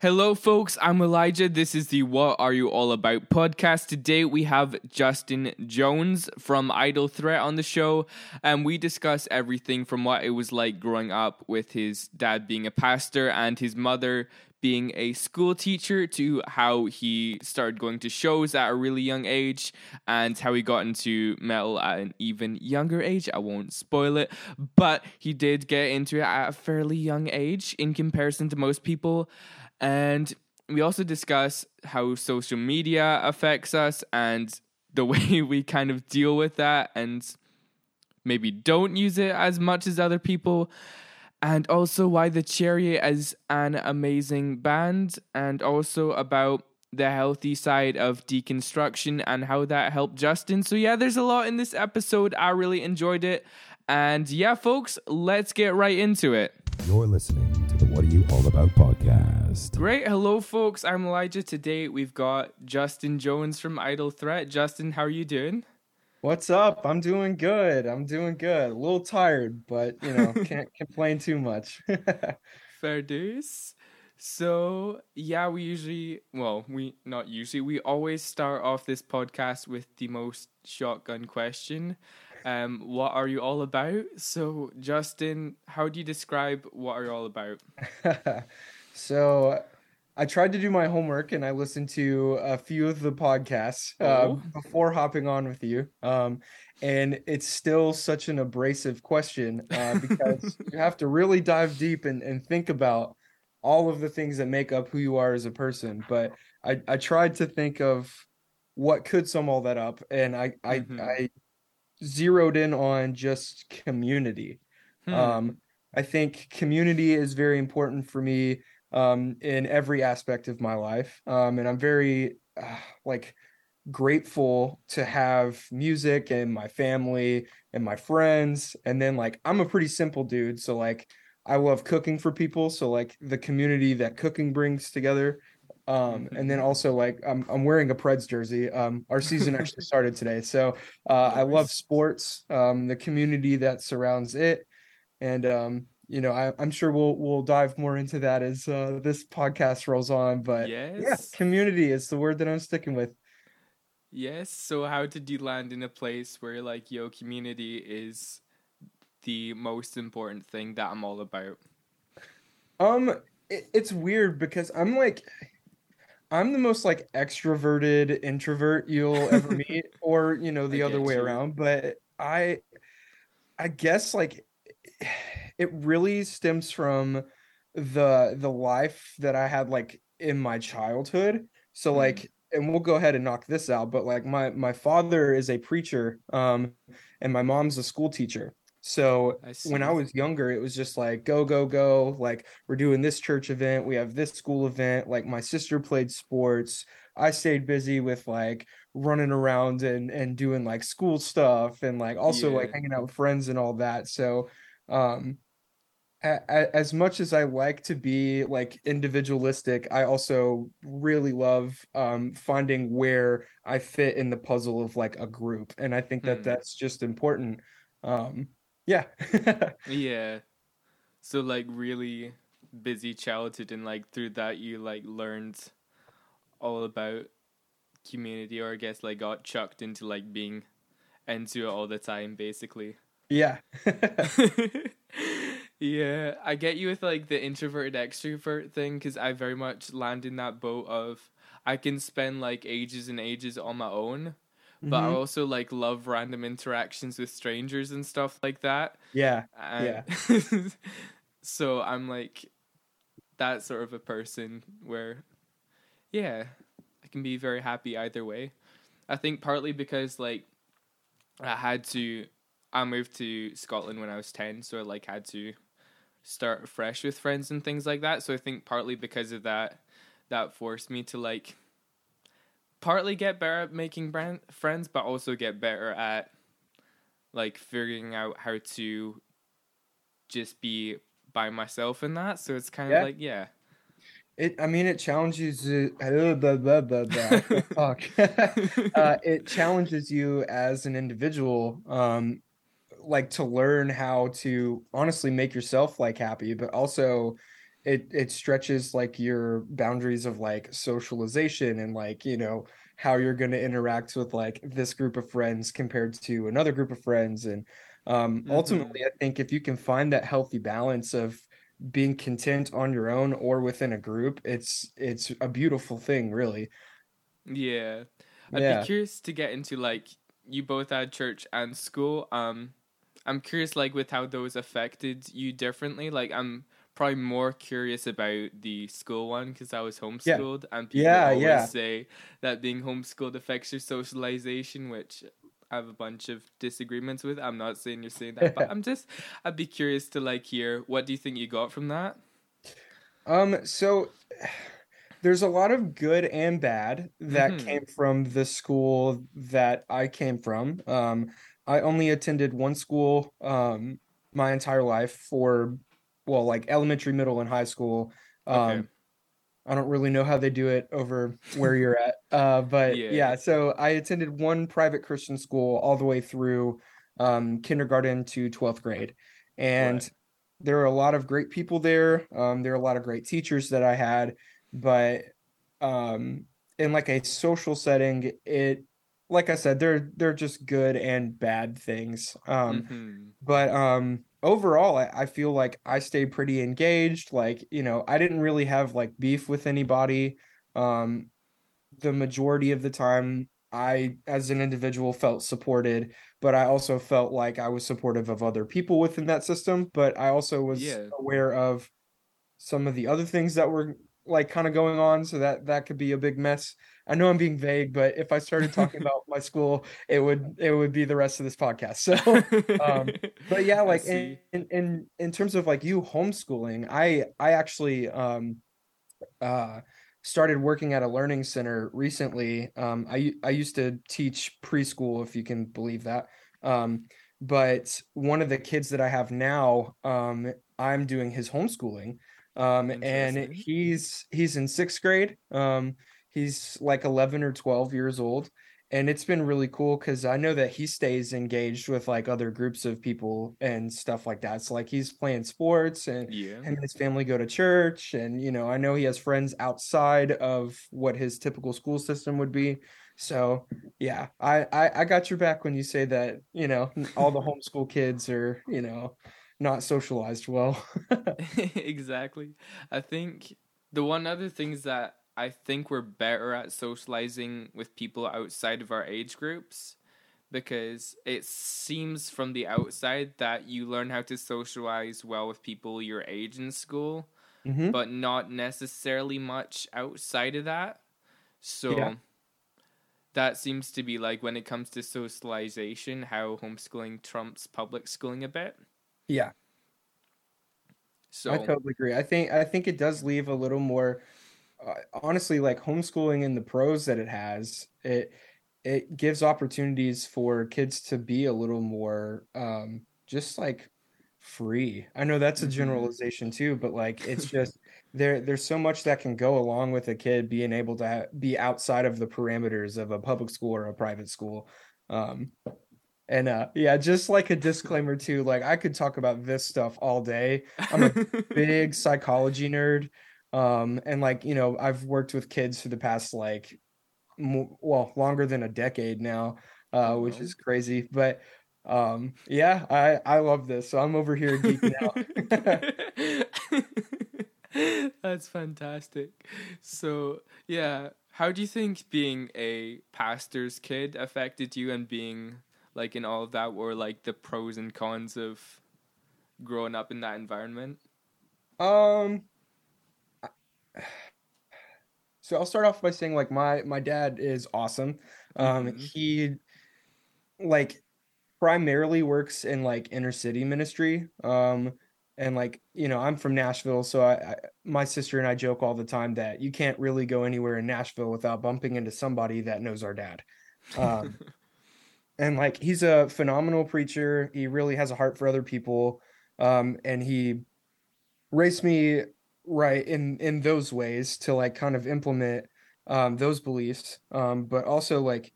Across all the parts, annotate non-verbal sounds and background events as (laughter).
Hello, folks. I'm Elijah. This is the What Are You All About podcast. Today we have Justin Jones from Idle Threat on the show, and we discuss everything from what it was like growing up with his dad being a pastor and his mother being a school teacher to how he started going to shows at a really young age and how he got into metal at an even younger age. I won't spoil it, but he did get into it at a fairly young age in comparison to most people. And we also discuss how social media affects us and the (laughs) way we kind of deal with that and maybe don't use it as much as other people. And also why the Chariot is an amazing band, and also about the healthy side of deconstruction and how that helped Justin. So, yeah, there's a lot in this episode. I really enjoyed it. And yeah, folks, let's get right into it. You're listening to the What Are You All About podcast. Great. Hello, folks. I'm Elijah. Today we've got Justin Jones from Idle Threat. Justin, how are you doing? What's up? I'm doing good. I'm doing good. A little tired, but you know, (laughs) can't complain too much. (laughs) Fair dues. So, yeah, we usually, well, we not usually, we always start off this podcast with the most shotgun question. Um, what are you all about? So, Justin, how do you describe what are you all about? (laughs) so, I tried to do my homework and I listened to a few of the podcasts uh, oh. before hopping on with you. Um, and it's still such an abrasive question uh, (laughs) because you have to really dive deep and, and think about all of the things that make up who you are as a person. But I, I tried to think of what could sum all that up, and I mm-hmm. I, I zeroed in on just community. Hmm. Um, I think community is very important for me um, in every aspect of my life, um, and I'm very uh, like grateful to have music and my family and my friends, and then like I'm a pretty simple dude, so like I love cooking for people, so like the community that cooking brings together um, and then also like I'm I'm wearing a Preds jersey. Um, our season (laughs) actually started today, so uh, I love sports, um, the community that surrounds it, and um, you know I, am sure we'll we'll dive more into that as uh, this podcast rolls on. But yes. yeah, community is the word that I'm sticking with. Yes. So how did you land in a place where like yo community is the most important thing that I'm all about? Um, it, it's weird because I'm like I'm the most like extroverted introvert you'll ever (laughs) meet, or you know the other way you. around. But I, I guess like it really stems from the the life that I had like in my childhood. So mm-hmm. like, and we'll go ahead and knock this out. But like my my father is a preacher, um, and my mom's a school teacher. So I when I was younger, it was just like go, go, go. Like we're doing this church event, we have this school event. Like my sister played sports. I stayed busy with like running around and and doing like school stuff and like also yeah. like hanging out with friends and all that. So um a, a, as much as I like to be like individualistic, I also really love um, finding where I fit in the puzzle of like a group, and I think that mm. that's just important. Um, yeah. (laughs) yeah. So like really busy childhood and like through that you like learned all about community or I guess like got chucked into like being into it all the time basically. Yeah. (laughs) (laughs) yeah, I get you with like the introverted extrovert thing cuz I very much land in that boat of I can spend like ages and ages on my own but mm-hmm. I also like love random interactions with strangers and stuff like that. Yeah. And yeah. (laughs) so I'm like that sort of a person where yeah, I can be very happy either way. I think partly because like I had to I moved to Scotland when I was 10, so I like had to start fresh with friends and things like that. So I think partly because of that that forced me to like partly get better at making brand- friends, but also get better at like figuring out how to just be by myself in that. So it's kind of like yeah. It, I mean, it challenges you. Blah, blah, blah, (laughs) Fuck. (laughs) uh, it challenges you as an individual, um, like to learn how to honestly make yourself like happy, but also it it stretches like your boundaries of like socialization and like you know how you're going to interact with like this group of friends compared to another group of friends and um Mhm. ultimately i think if you can find that healthy balance of being content on your own or within a group it's it's a beautiful thing really Yeah. I'd yeah be curious to get into like you both had church and school. Um I'm curious like with how those affected you differently. Like I'm probably more curious about the school one because I was homeschooled and people Yeah, always yeah. say that being homeschooled affects your socialization, which I have a bunch of disagreements with. I'm not saying you're saying that, but (laughs) I'm just I'd be curious to like hear what do you think you got from that? Um, so there's a lot of good and bad that Mhm. came from the school that I came from. Um, I only attended one school um my entire life for well, like elementary, middle, and high school. Okay. Um, I don't really know how they do it over where you're at. (laughs) Uh, but Yeah. yeah, so I attended one private Christian school all the way through um, kindergarten to 12th grade. And Right. there are a lot of great people there. Um, there are a lot of great teachers that I had, but um, in like a social setting, it, like I said, they're they're just good and bad things. Um, Mhm. but um overall I, I feel like I stayed pretty engaged. Like, you know, I didn't really have like beef with anybody. Um the majority of the time I as an individual felt supported, but I also felt like I was supportive of other people within that system, but I also was Yeah. aware of some of the other things that were like kind of going on, so that that could be a big mess. I know I'm being vague, but if I started talking about my school, it would it would be the rest of this podcast. (laughs) So um but yeah (laughs) like in, in in in terms of like you homeschooling i i actually um uh started working at a learning center recently. Um i i used to teach preschool if you can believe that. Um but one of the kids that i have now um i'm doing his homeschooling. Um and he's he's in sixth grade. Um he's like 11 or 12 years old and it's been really cool because I know that he stays engaged with like other groups of people and stuff like that. So like he's playing sports and Yeah. him and his family go to church and you know I know he has friends outside of what his typical school system would be. So yeah, I I, I got your back when you say that you know all the (laughs) homeschool kids are you know not socialized well. (laughs) (laughs) exactly. I think the one other things that I think we're better at socializing with people outside of our age groups because it seems from the outside that you learn how to socialize well with people your age in school, Mhm. but not necessarily much outside of that. So Yeah. that seems to be like when it comes to socialization, how homeschooling trumps public schooling a bit. Yeah. So I totally agree. I think I think it does leave a little more uh, honestly like homeschooling and the pros that it has. It it gives opportunities for kids to be a little more um just like free. I know that's a Mhm. generalization too, but like it's (laughs) just there there's so much that can go along with a kid being able to ha- be outside of the parameters of a public school or a private school. Um and uh yeah, just like a disclaimer too, like I could talk about this stuff all day. I'm a (laughs) big psychology nerd. Um, and like, you know, I've worked with kids for the past like, mo- well, longer than a decade now, uh, which is crazy. But um, yeah, I I love this. So I'm over here geeking out. (laughs) That's fantastic. So, yeah, how do you think being a pastor's kid affected you and being like in all of that were like the pros and cons of growing up in that environment? Um, so I'll start off by saying like my my dad is awesome. Um, Mhm. he like primarily works in like inner city ministry. Um, and like, you know, I'm from Nashville, so I, I my sister and I joke all the time that you can't really go anywhere in Nashville without bumping into somebody that knows our dad. Um, (laughs) and like he's a phenomenal preacher. He really has a heart for other people. Um, and he raised me right in in those ways to like kind of implement um those beliefs. Um, but also like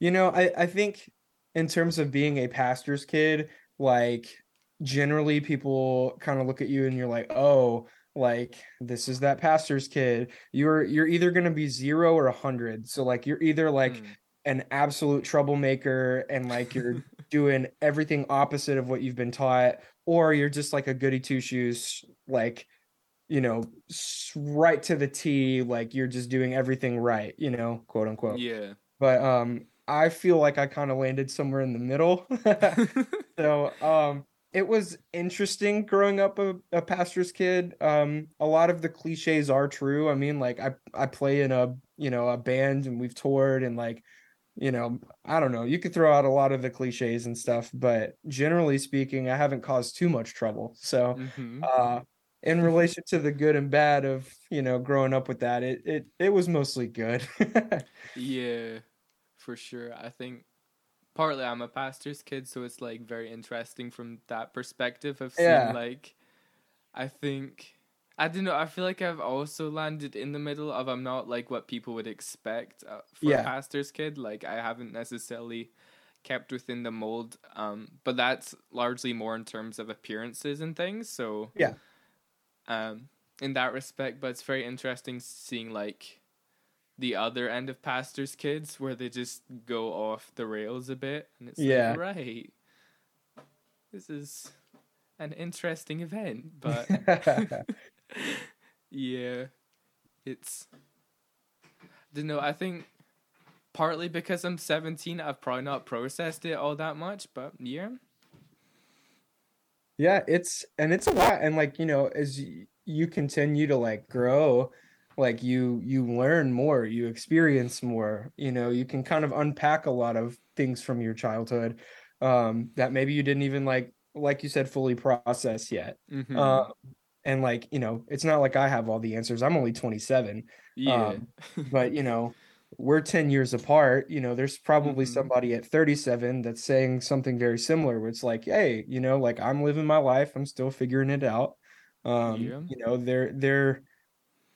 you know, I, I think in terms of being a pastor's kid, like generally people kind of look at you and you're like, oh, like this is that pastor's kid you're you're either going to be 0 or a 100 so like you're either like Mm. an absolute troublemaker and like you're (laughs) doing everything opposite of what you've been taught or you're just like a goody two shoes like you know right to the t like you're just doing everything right you know quote unquote. Yeah. but um i feel like i kind of landed somewhere in the middle. (laughs) So um it was interesting growing up a, a pastor's kid. Um a lot of the cliches are true. I mean like i i play in a you know a band and we've toured and like you know i don't know you could throw out a lot of the cliches and stuff but generally speaking i haven't caused too much trouble. So Mhm. uh in relation to the good and bad of you know growing up with that it it, it was mostly good (laughs) Yeah, for sure. I think partly I'm a pastor's kid, so it's like very interesting from that perspective of seeing Yeah. like I think I don't know, I feel like I've also landed in the middle of I'm not like what people would expect uh, for Yeah. a pastor's kid. Like I haven't necessarily kept within the mold um but that's largely more in terms of appearances and things. So Yeah. Um in that respect, but it's very interesting seeing like the other end of pastors' kids where they just go off the rails a bit, and it's Yeah. like right, this is an interesting event, but (laughs) (laughs) yeah, it's. I don't know. I think partly because I'm 17, I've probably not processed it all that much, but yeah, Yeah, it's and it's a lot and like, you know, as you continue to like grow, like you you learn more, you experience more, you know, you can kind of unpack a lot of things from your childhood um that maybe you didn't even like like you said fully process yet. Mhm. Uh and like, you know, it's not like I have all the answers. I'm only 27, yeah, um, but (laughs) you know, we're 10 years apart. You know, there's probably Mhm. somebody at 37 that's saying something very similar where it's like, hey, you know, like I'm living my life, I'm still figuring it out. Um, Yeah. you know, there there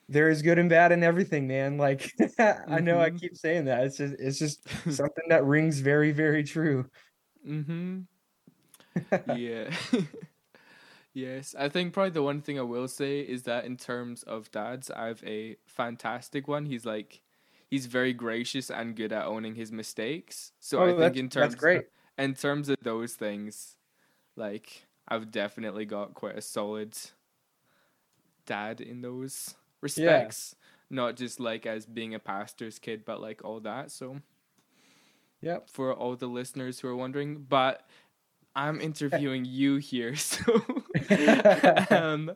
there is good and bad in everything, man. Like (laughs) I know I Mhm. keep saying that. It's just it's just (laughs) something that rings very, very true. Mm-hmm. (laughs) yeah. yes. I think probably the one thing I will say is that in terms of dads, I have a fantastic one. He's like he's very gracious and good at owning his mistakes. So I Oh, think in terms great. (laughs) in terms of those things, like I've definitely got quite a solid dad in those respects. Not just like as being a pastor's kid, but like all that. So Yep. for all the listeners who are wondering, but I'm (laughs) interviewing you here. So, (laughs) um,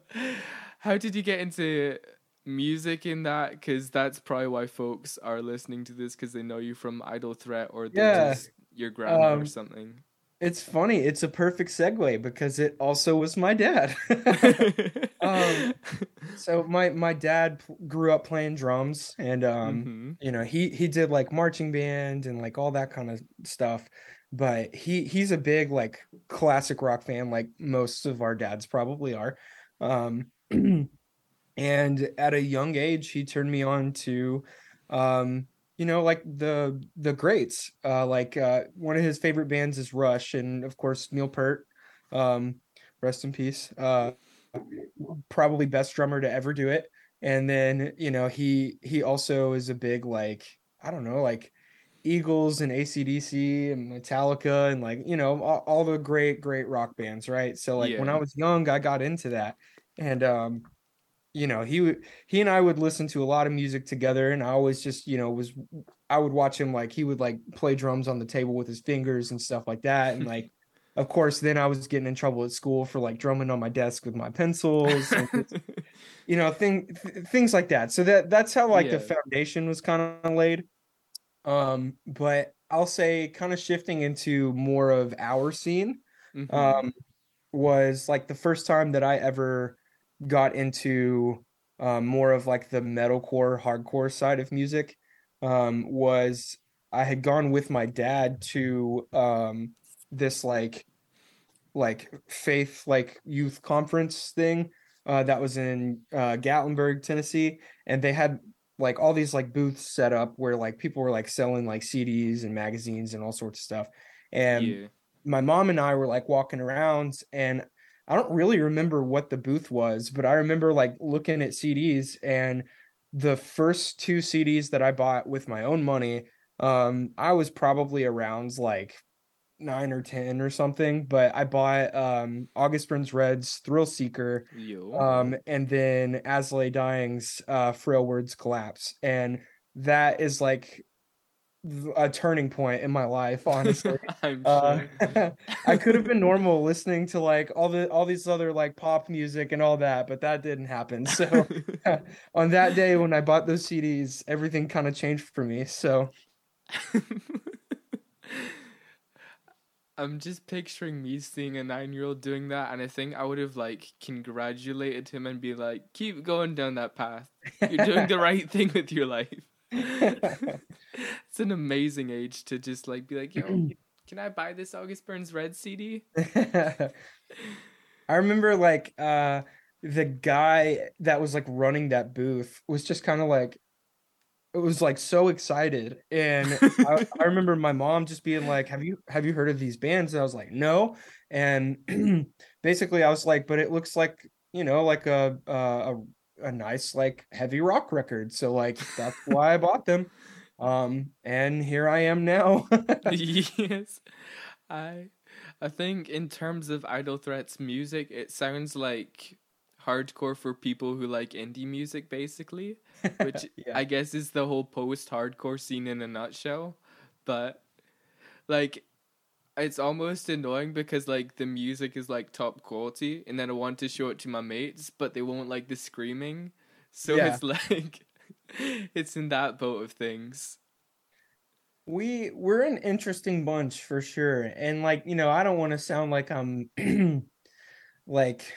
how did you get into music in that? Because that's probably why folks are listening to this because they know you from Idle Threat or Yeah. just your grandma or Um, something. It's funny. It's a perfect segue because it also was my dad. (laughs) um, (laughs) so my my dad p- grew up playing drums and um Mhm. you know he he did like marching band and like all that kind of stuff but he he's a big like classic rock fan like most of our dads probably are um (clears throat) and at a young age he turned me on to um you know like the the greats. Uh like uh one of his favorite bands is Rush and of course Neil Peart um rest in peace uh probably best drummer to ever do it. And then you know he he also is a big like I don't know like Eagles and ACDC and Metallica and like you know all, all the great great rock bands right? So like when I was young I got into that. And um you know he would he and I would listen to a lot of music together and I always just you know was I would watch him like he would like play drums on the table with his fingers and stuff like that and like (laughs) of course then I was getting in trouble at school for like drumming on my desk with my pencils and (laughs) you know thing th- things like that. So that that's how like the foundation was kind of laid. Um but I'll say kind of shifting into more of our scene Mhm. um, was like the first time that I ever got into um, more of like the metalcore, hardcore side of music. Um, was I had gone with my dad to um, this like like faith like youth conference thing uh, that was in uh, Gatlinburg, Tennessee, and they had like all these like booths set up where like people were like selling like CDs and magazines and all sorts of stuff. And yeah. my mom and I were like walking around and I don't really remember what the booth was, but I remember like looking at CDs and the first two CDs that I bought with my own money, um, I was probably around like nine or ten or something. But I bought um August Burns Red's Thrill Seeker, Yo. um, and then As I Lay Dying's uh Frail Words Collapse. And that is like a turning point in my life, (laughs) honestly. I'm Uh. (laughs) I could have been normal listening to like all the all these other like pop music and all that, but that didn't happen. So (laughs) on that day when I bought those CDs, everything kind of changed for me. So I'm just picturing me seeing a nine year old doing that, and I think I would have like congratulated him and be like, "Keep going down that path. You're doing the right thing with your life." (laughs) it's an amazing age to just like be like, "Yo, (clears throat) can I buy this August Burns Red CD?" (laughs) I remember like uh the guy that was like running that booth was just kind of like it was like so excited. And I, I (laughs) remember my mom just being like have you have you heard of these bands? And I was like no. And (clears throat) basically I was like but it looks like you know like a a a nice like heavy rock record so like that's why I bought them (laughs) um and here I am now (laughs) yes. I I think in terms of Idle Threats music, it sounds like hardcore for people who like indie music basically, (laughs) which Yeah. I guess is the whole post-hardcore scene in a nutshell. But like it's almost annoying because like the music is like top quality and then I want to show it to my mates, but they won't like the screaming. So Yeah. it's (laughs) like it's in that boat of things. We we're an interesting bunch for sure. And like, you know, I don't want to sound like I'm (clears throat) like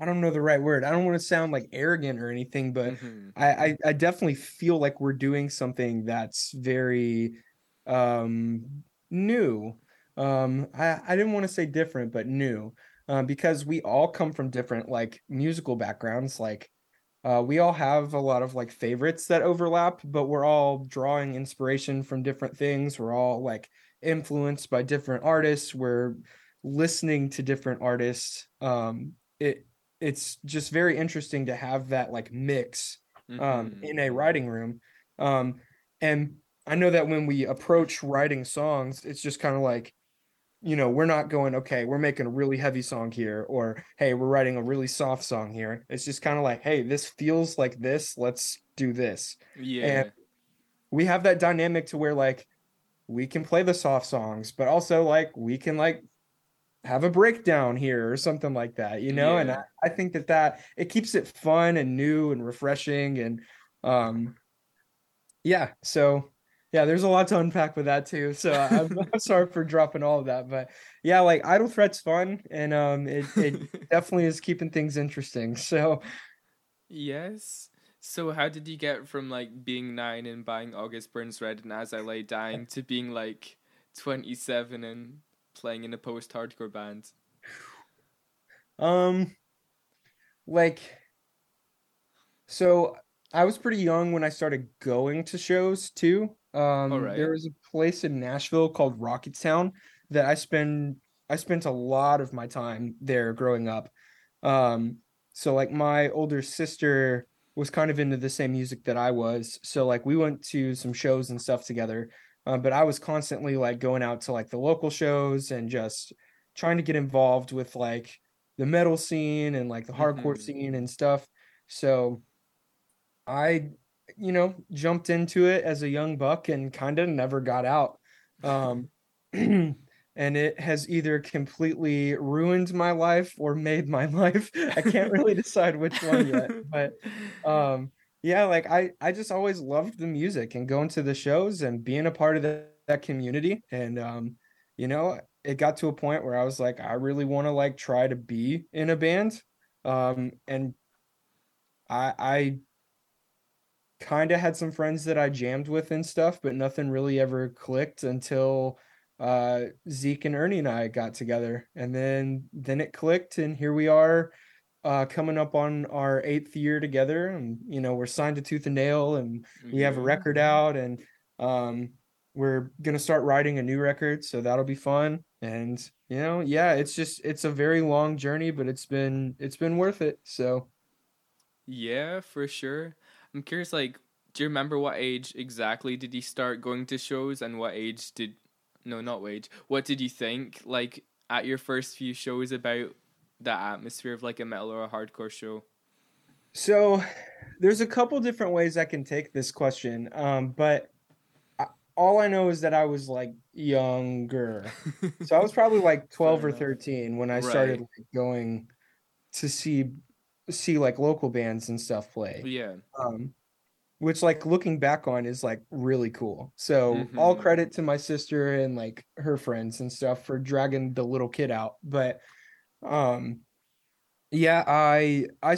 I don't know the right word. I don't want to sound like arrogant or anything, but Mhm. I, I I definitely feel like we're doing something that's very um new. Um I I didn't want to say different, but new. Uh, because we all come from different like musical backgrounds. Like uh, we all have a lot of like favorites that overlap, but we're all drawing inspiration from different things. We're all like influenced by different artists. We're listening to different artists. Um, it it's just very interesting to have that like mix um, Mhm. in a writing room. Um, and I know that when we approach writing songs, it's just kind of like, you know, we're not going, okay, we're making a really heavy song here, or hey, we're writing a really soft song here. It's just kind of like, hey, this feels like this. Let's do this. Yeah. And we have that dynamic to where like we can play the soft songs, but also like we can like have a breakdown here or something like that, you know? And I, I think that that it keeps it fun and new and refreshing and um yeah, so yeah, there's a lot to unpack with that too. So I'm, (laughs) I'm sorry for dropping all of that, but yeah, like Idle Threat's fun and um it, it (laughs) definitely is keeping things interesting. (laughs) So Yes. So how did you get from like being nine and buying August Burns Red and As I Lay Dying to being like twenty seven and playing in a post hardcore band? Um, like, so I was pretty young when I started going to shows too. Um, there was a place in Nashville called Rocketown that I spend I spent a lot of my time there growing up. Um, so like my older sister was kind of into the same music that I was. So like we went to some shows and stuff together. Uh, but I was constantly like going out to like the local shows and just trying to get involved with like the metal scene and like the hardcore Mhm. scene and stuff. So I, you know, jumped into it as a young buck and kind of never got out. Um, (clears throat) and it has either completely ruined my life or made my (laughs) life. I can't really (laughs) decide which one yet, but (laughs) um yeah like i i just always loved the music and going to the shows and being a part of the, that community and um you know it got to a point where i was like i really want to like try to be in a band um and i i kind of had some friends that i jammed with and stuff but nothing really ever clicked until uh zeke and ernie and i got together and then then it clicked and here we are uh coming up on our eighth year together and you know we're signed to tooth and nail and we have a record out and um we're gonna start writing a new record, so that'll be fun. And you know, yeah, it's just it's a very long journey, but it's been it's been worth it. So Yeah, for sure. I'm curious, like, do you remember what age exactly did he start going to shows, and what age did no, not age. What did you think, like, at your first few shows about the atmosphere of like a metal or a hardcore show? So there's a couple different ways I can take this question. Um, but all I know is that I was like younger. (laughs) so I was probably like 12 or 13 when I started like, going to see see like local bands and stuff play. yeah. Um, which like looking back on is like really cool. So all Mhm. credit to my sister and like her friends and stuff for dragging the little kid out. But um yeah, I I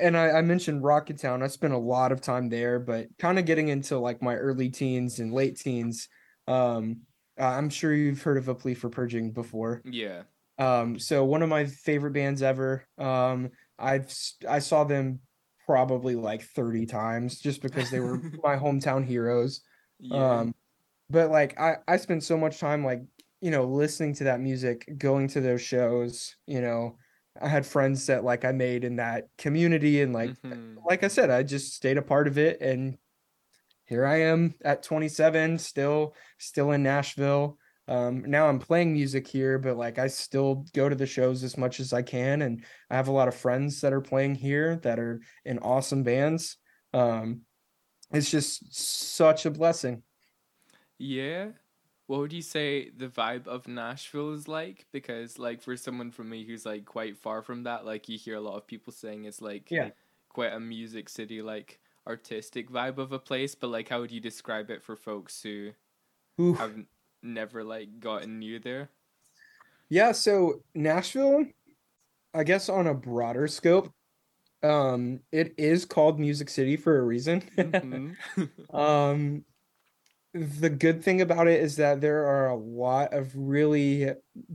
and I, I mentioned Rocketown. I spent a lot of time there, but kind of getting into like my early teens and late teens. Um, I'm sure you've heard of A Plea for Purging before. Yeah. Um, so one of my favorite bands ever. Um, I've I saw them probably like 30 times just because they were (laughs) my hometown heroes. Yeah. Um, but like I I spent so much time like you know listening to that music, going to those shows. You know, I had friends that like I made in that community, and like Mhm. like I said, I just stayed a part of it, and here I am at 27, still still in Nashville. Um, now I'm playing music here, but like I still go to the shows as much as I can, and I have a lot of friends that are playing here that are in awesome bands. Um, it's just such a blessing. Yeah. What would you say the vibe of Nashville is like? Because like for someone from me who's like quite far from that, like you hear a lot of people saying it's like Yeah. quite a music city, like artistic vibe of a place. But like, how would you describe it for folks who Oof. have n- never like gotten near there? Yeah, so Nashville, I guess on a broader scope, um, it is called Music City for a reason. Mhm. (laughs) (laughs) Um, the good thing about it is that there are a lot of really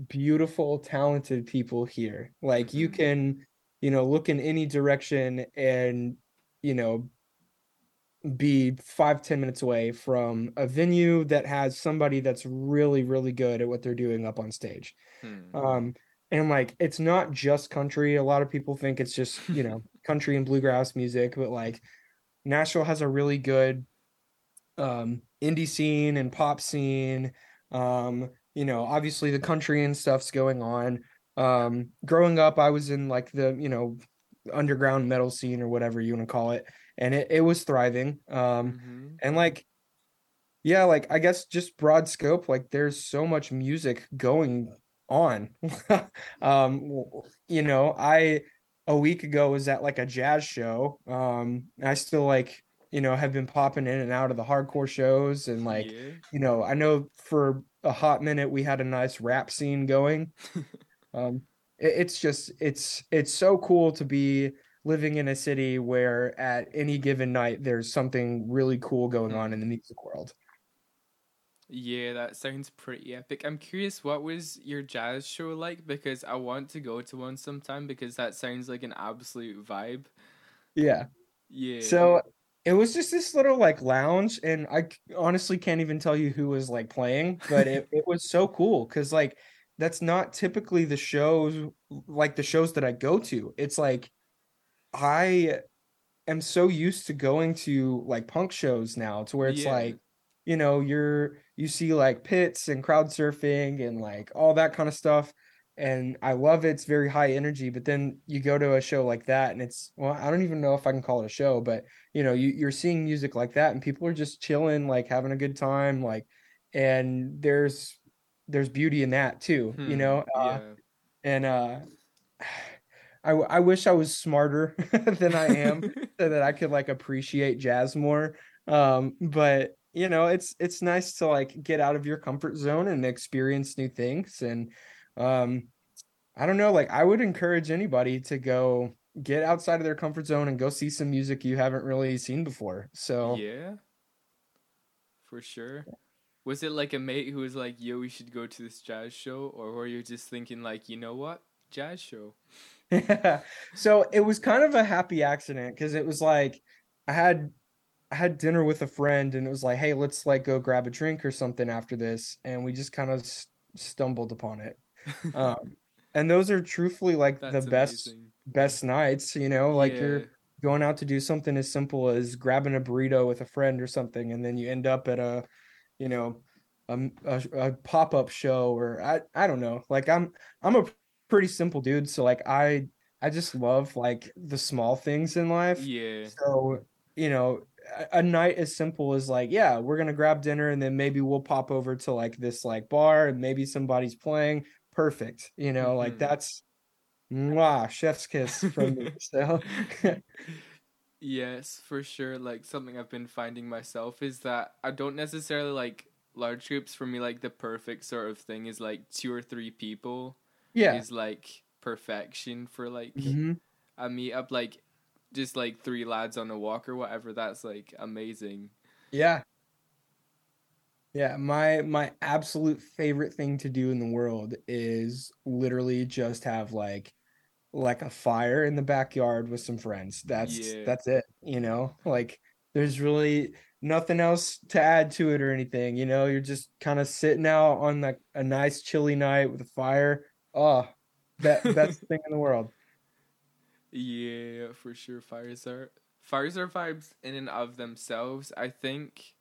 beautiful, talented people here. Like you Mhm. can, you know, look in any direction and, you know, be five, ten minutes away from a venue that has somebody that's really, really good at what they're doing up on stage. Hmm. Um, and like it's not just country. A lot of people think it's just, you know, (laughs) country and bluegrass music, but like Nashville has a really good um indie scene and pop scene. Um, you know, obviously the country and stuff's going on. Um, growing up, I was in like the, you know, underground metal scene or whatever you want to call it, and it, it was thriving. Um, Mhm. and like yeah like i guess just broad scope like there's so much music going on (laughs) um you know i a week ago was at like a jazz show um i still like you know have been popping in and out of the hardcore shows and like yeah. you know i know for a hot minute we had a nice rap scene going (laughs) um it, it's just it's it's so cool to be living in a city where at any given night there's something really cool going on in the music world Yeah, that sounds pretty epic. I'm curious, what was your jazz show like? Because I want to go to one sometime because that sounds like an absolute vibe. yeah Yeah. so it was just this little like lounge and I honestly can't even tell you who was like playing but it, it was so cool because like that's not typically the shows like the shows that i go to it's like i am so used to going to like punk shows now to where it's Yeah. like you know you're you see like pits and crowd surfing and like all that kind of stuff and i love it it's very high energy but then you go to a show like that and it's well i don't even know if i can call it a show but you know you, you're seeing music like that and people are just chilling like having a good time like and there's there's beauty in that too you Hmm, know uh, yeah. and uh (sighs) I, I wish I was smarter (laughs) than I am (laughs) so that I could like appreciate jazz more. Um, but you know, it's it's nice to like get out of your comfort zone and experience new things. And um, I don't know, like I would encourage anybody to go get outside of their comfort zone and go see some music you haven't really seen before. So Yeah. For sure. Was it like a mate who was like, yo, we should go to this jazz show? Or were you just thinking, like, you know what? Jazz show. (laughs) so it was kind of a happy accident because it was like I had I had dinner with a friend and it was like, hey, let's like go grab a drink or something after this, and we just kind of s- stumbled upon it. Um, (laughs) and those are truthfully like the best amazing. best nights, you know, like Yeah. you're going out to do something as simple as grabbing a burrito with a friend or something, and then you end up at a, you know, a, a, a pop-up show or I I don't know. Like I'm I'm a pretty simple dude, so like I I just love like the small things in life. Yeah. So, you know, a, a night as simple as like, yeah, we're gonna grab dinner and then maybe we'll pop over to like this like bar and maybe somebody's playing. Perfect. You know, like Mhm. that's mwah, chef's kiss from me. (laughs) So (laughs) Yes, for sure. Like something I've been finding myself is that I don't necessarily like large groups. For me, like the perfect sort of thing is like two or three people yeah. is like perfection for like Mhm. a meetup. Like just like three lads on a walk or whatever. That's like amazing. Yeah. Yeah, my my absolute favorite thing to do in the world is literally just have like like a fire in the backyard with some friends. That's Yeah. that's it, you know? Like there's really nothing else to add to it or anything, you know? You're just kind of sitting out on like a nice chilly night with a fire. Oh, that (laughs) best thing in the world. Yeah, for sure. Fires are fires are vibes in and of themselves. I think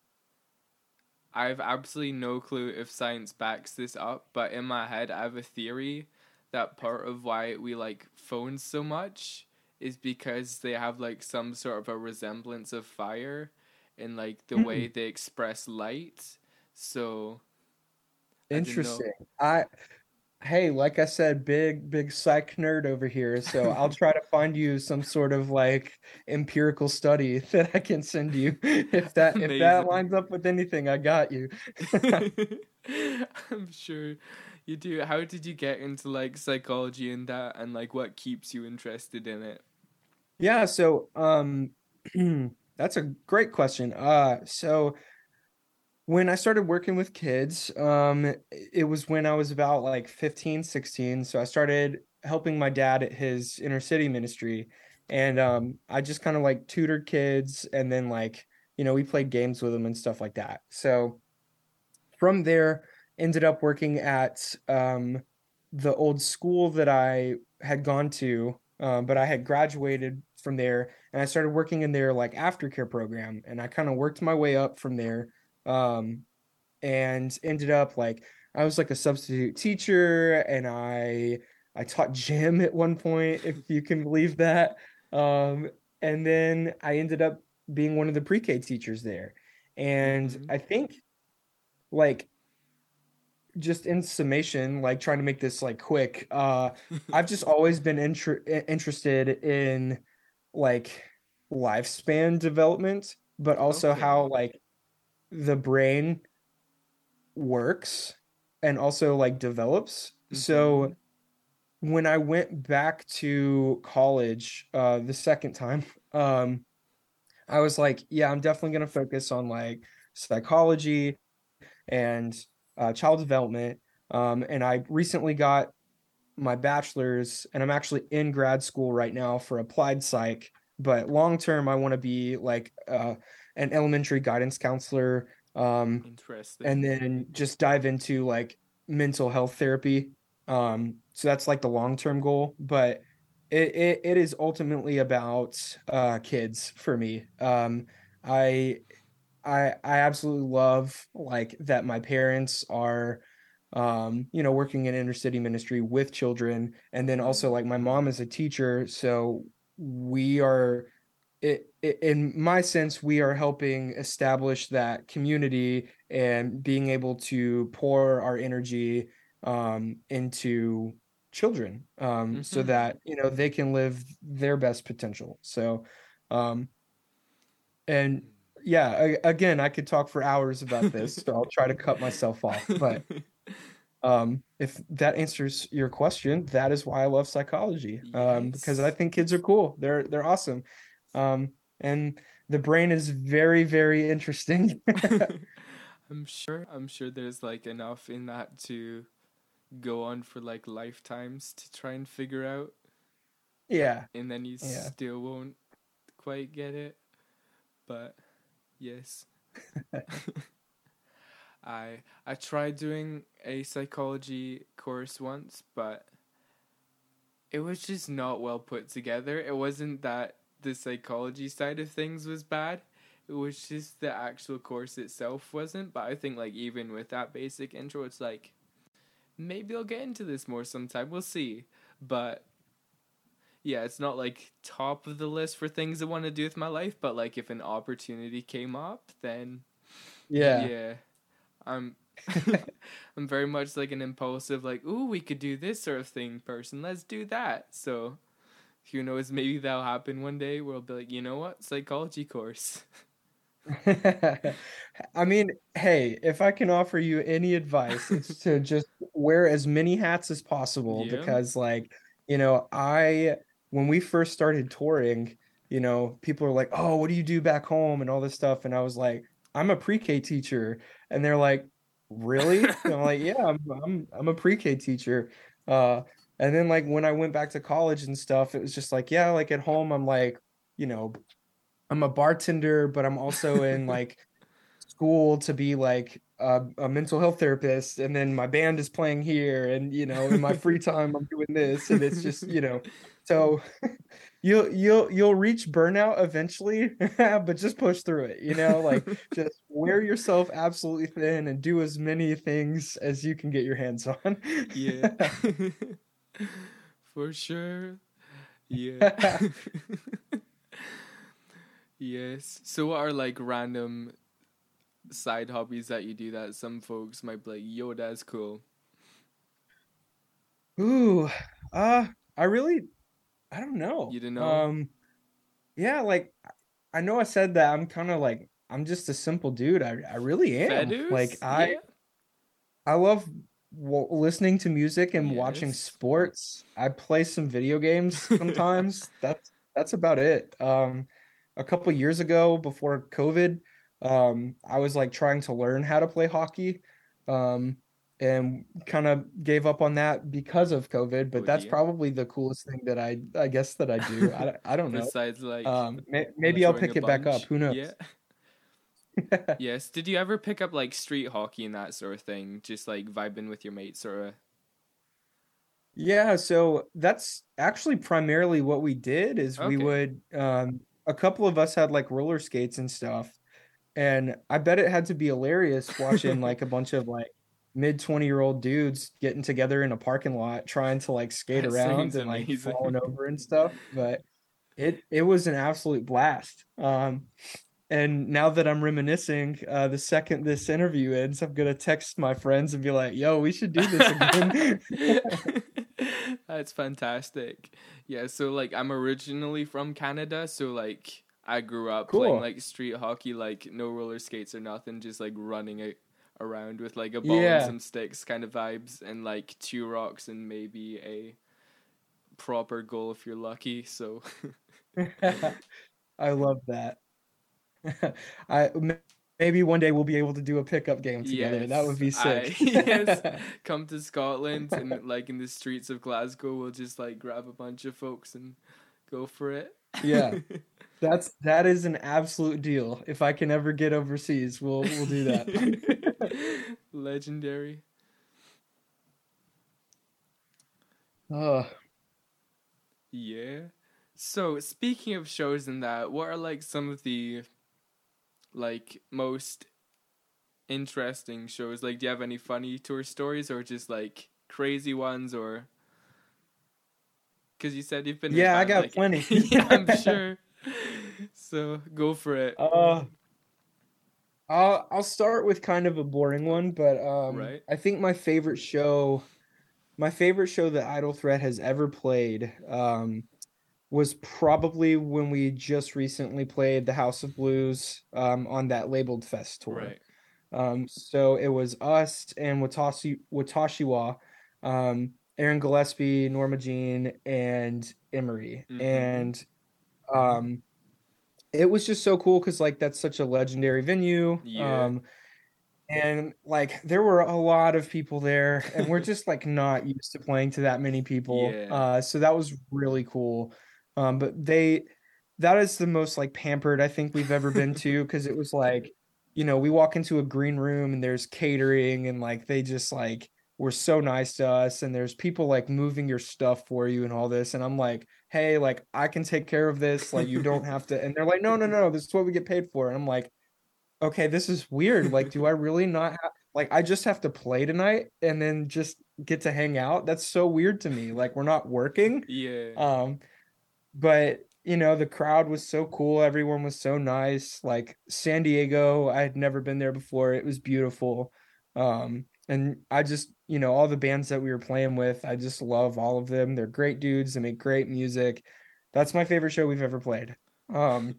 I have absolutely no clue if science backs this up, but in my head I have a theory that part of why we like phones so much is because they have like some sort of a resemblance of fire in like the way hmm. they express light. So I. Interesting. I hey, like I said, big big psych nerd over here. So I'll try to find you some sort of like empirical study (laughs) that I can send you. If that if that lines up with anything, I got you. (laughs) I'm sure you do. How did you get into like psychology and that and like what keeps you interested in it? Yeah, so um (clears throat) that's a great question. Uh so when I started working with kids, um it was when I was about like 15, 16. So I started helping my dad at his inner city ministry and um I just kind of like tutored kids and then like, you know, we played games with them and stuff like that. So from there ended up working at um the old school that I had gone to um, but I had graduated from there and I started working in their like aftercare program and I kind of worked my way up from there um, and ended up like I was like a substitute teacher and I I taught (laughs) gym at one point if you can believe that um, and then I ended up being one of the pre-K teachers there and Mhm. I think like just in summation like trying to make this like quick uh I've just (laughs) always been inter- interested in like lifespan development, but also Okay. how like the brain works and also like develops. So when I went back to college uh the second time, (laughs) um I was like, yeah, I'm definitely going to focus on like psychology and uh, child development. Um, and I recently got my bachelor's, and I'm actually in grad school right now for applied psych. But long term, I want to be like uh, an elementary guidance counselor, um, Interesting. and then just dive into like mental health therapy. Um, so that's like the long term goal. But it, it it is ultimately about uh, kids for me. Um, I I I absolutely love like that my parents are um you know working in inner city ministry with children and then also like my mom is a teacher so we are it, it, in my sense we are helping establish that community and being able to pour our energy um into children um so Mhm. that you know they can live their best potential so um and yeah, I, again, I could talk for hours about this, so I'll try to cut myself off. But (laughs) um, if that answers your question, that is why I love psychology. Um, because I think kids are cool. They're they're awesome. Um, and the brain is very, very interesting. (laughs) (laughs) I'm sure I'm sure there's like enough in that to go on for like lifetimes to try and figure out Yeah. and then you Yeah. still won't quite get it. But Yes. (laughs) I I tried doing a psychology course once, but it was just not well put together. It wasn't that the psychology side of things was bad. It was just the actual course itself wasn't. But I think like even with that basic intro, it's like maybe I'll get into this more sometime. We'll see. But yeah, it's not like top of the list for things I want to do with my life, but like if an opportunity came up, then Yeah. yeah. I'm (laughs) I'm very much like an impulsive like, "Ooh, we could do this sort of thing person. Let's do that." So who knows, maybe that'll happen one day where I'll be like, "You know what? Psychology course." (laughs) I mean, hey, if I can offer you any advice, it's to (laughs) just wear as many hats as possible Yeah. because, like, you know, I, when we first started touring, you know, people are like, oh, what do you do back home and all this stuff. And I was like, I'm a pre-K teacher. And they're like, really? And (laughs) I'm like, yeah, I'm, I'm, I'm a pre-K teacher. Uh, and then like when I went back to college and stuff, it was just like, yeah, like at home, I'm like, you know, I'm a bartender, but I'm also in (laughs) like school to be like a, a mental health therapist, and then my band is playing here, and you know, in my free (laughs) time, I'm doing this, and it's just you know, so (laughs) you'll you'll you'll reach burnout eventually, but just push through it, you know, like just wear yourself absolutely thin and do as many things as you can get your hands on. yeah. (laughs) For sure. Yeah. (laughs) yes. So what are like random side hobbies that you do that some folks might be like, yo, that's cool. Ooh, uh, I really, I don't know. You didn't know? Um, yeah, like I know I said that I'm kind of like I'm just a simple dude. I I really am. Feathers? Like I Yeah. I love w listening to music and watching sports. I play some video games (laughs) sometimes. That's that's about it. Um, a couple years ago, before COVID, um, I was like trying to learn how to play hockey, um, and kind of gave up on that because of COVID. But Oh, that's dear. probably the coolest thing that I I guess that I do. I, I don't (laughs) know. Besides like Um, may, maybe I'll pick it back up. Who knows? Yeah. (laughs) yes. Did you ever pick up like street hockey and that sort of thing? Just like vibing with your mates or Yeah, so that's actually primarily what we did is we would um a couple of us had like roller skates and stuff. And I bet it had to be hilarious watching like a bunch of like mid 20 year old dudes getting together in a parking lot trying to like (laughs) skate That around and like amazing. falling over and (laughs) stuff. But it it was an absolute blast. Um and now that I'm reminiscing, uh, the second this interview ends, I'm gonna text my friends and be like, "Yo, we should do this again." (laughs) That's fantastic. Yeah, so like I'm originally from Canada, so like I grew up playing like street hockey, like no roller skates or nothing, just like running it around with like a ball Yeah. and some sticks kind of vibes and like two rocks and maybe a proper goal if you're lucky. So (laughs) I love that. (laughs) I maybe one day we'll be able to do a pickup game together. That would be sick. I- (laughs) yes. (laughs) come to Scotland and like in the streets of Glasgow, we'll just like grab a bunch of folks and go for it. Yeah. That's that is an absolute deal. If I can ever get overseas, we'll we'll do that. Legendary. Oh, Yeah. So speaking of shows and that, what are like some of the like most interesting shows? Like do you have any funny tour stories or just like crazy ones or cuz you said you've been Yeah, I got like- plenty. (laughs) yeah, I'm (laughs) sure. So, go for it. uh, I'll I'll start with kind of a boring one, but um, Right. I think my favorite show, my favorite show that Idle Threat has ever played, um, was probably when we just recently played the House of Blues um, on that Labeled Fest tour. Right. Um, so it was us and Watashi Watashiwa, um, Aaron Gillespie, Norma Jean, and Emery. Mhm. And um, it was just so cool because like that's such a legendary venue. Yeah. Um, and like there were a lot of people there, and we're (laughs) just like not used to playing to that many people. Yeah. Uh, so that was really cool. Um, but they that is the most like pampered I think we've ever been to (laughs) because it was like, you know, we walk into a green room and there's catering and like they just like were so nice to us and there's people like moving your stuff for you and all this and I'm like, "Hey, like I can take care of this. Like you don't have to." And they're like, "No, no, no. This is what we get paid for." And I'm like, "Okay, this is weird. Like do I really not have like I just have to play tonight and then just get to hang out? That's so weird to me. Like we're not working." Yeah. Um but you know, the crowd was so cool. Everyone was so nice. Like San Diego, I had never been there before. It was beautiful. Um, and I just, you know, all the bands that we were playing with, I just love all of them. They're great dudes. They make great music. That's my favorite show we've ever played. Um,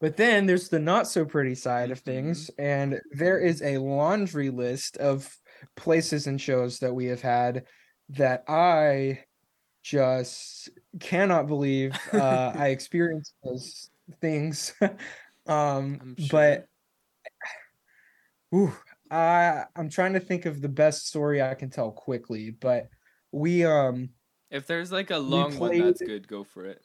but then there's the not so pretty side of things, and there is a laundry list of places and shows that we have had that I just cannot believe (laughs) uh, I experienced those things. (laughs) um, sure. but (sighs) ooh, I I'm trying to think of the best story I can tell quickly, but we um if there's like a long one that's good, go for it.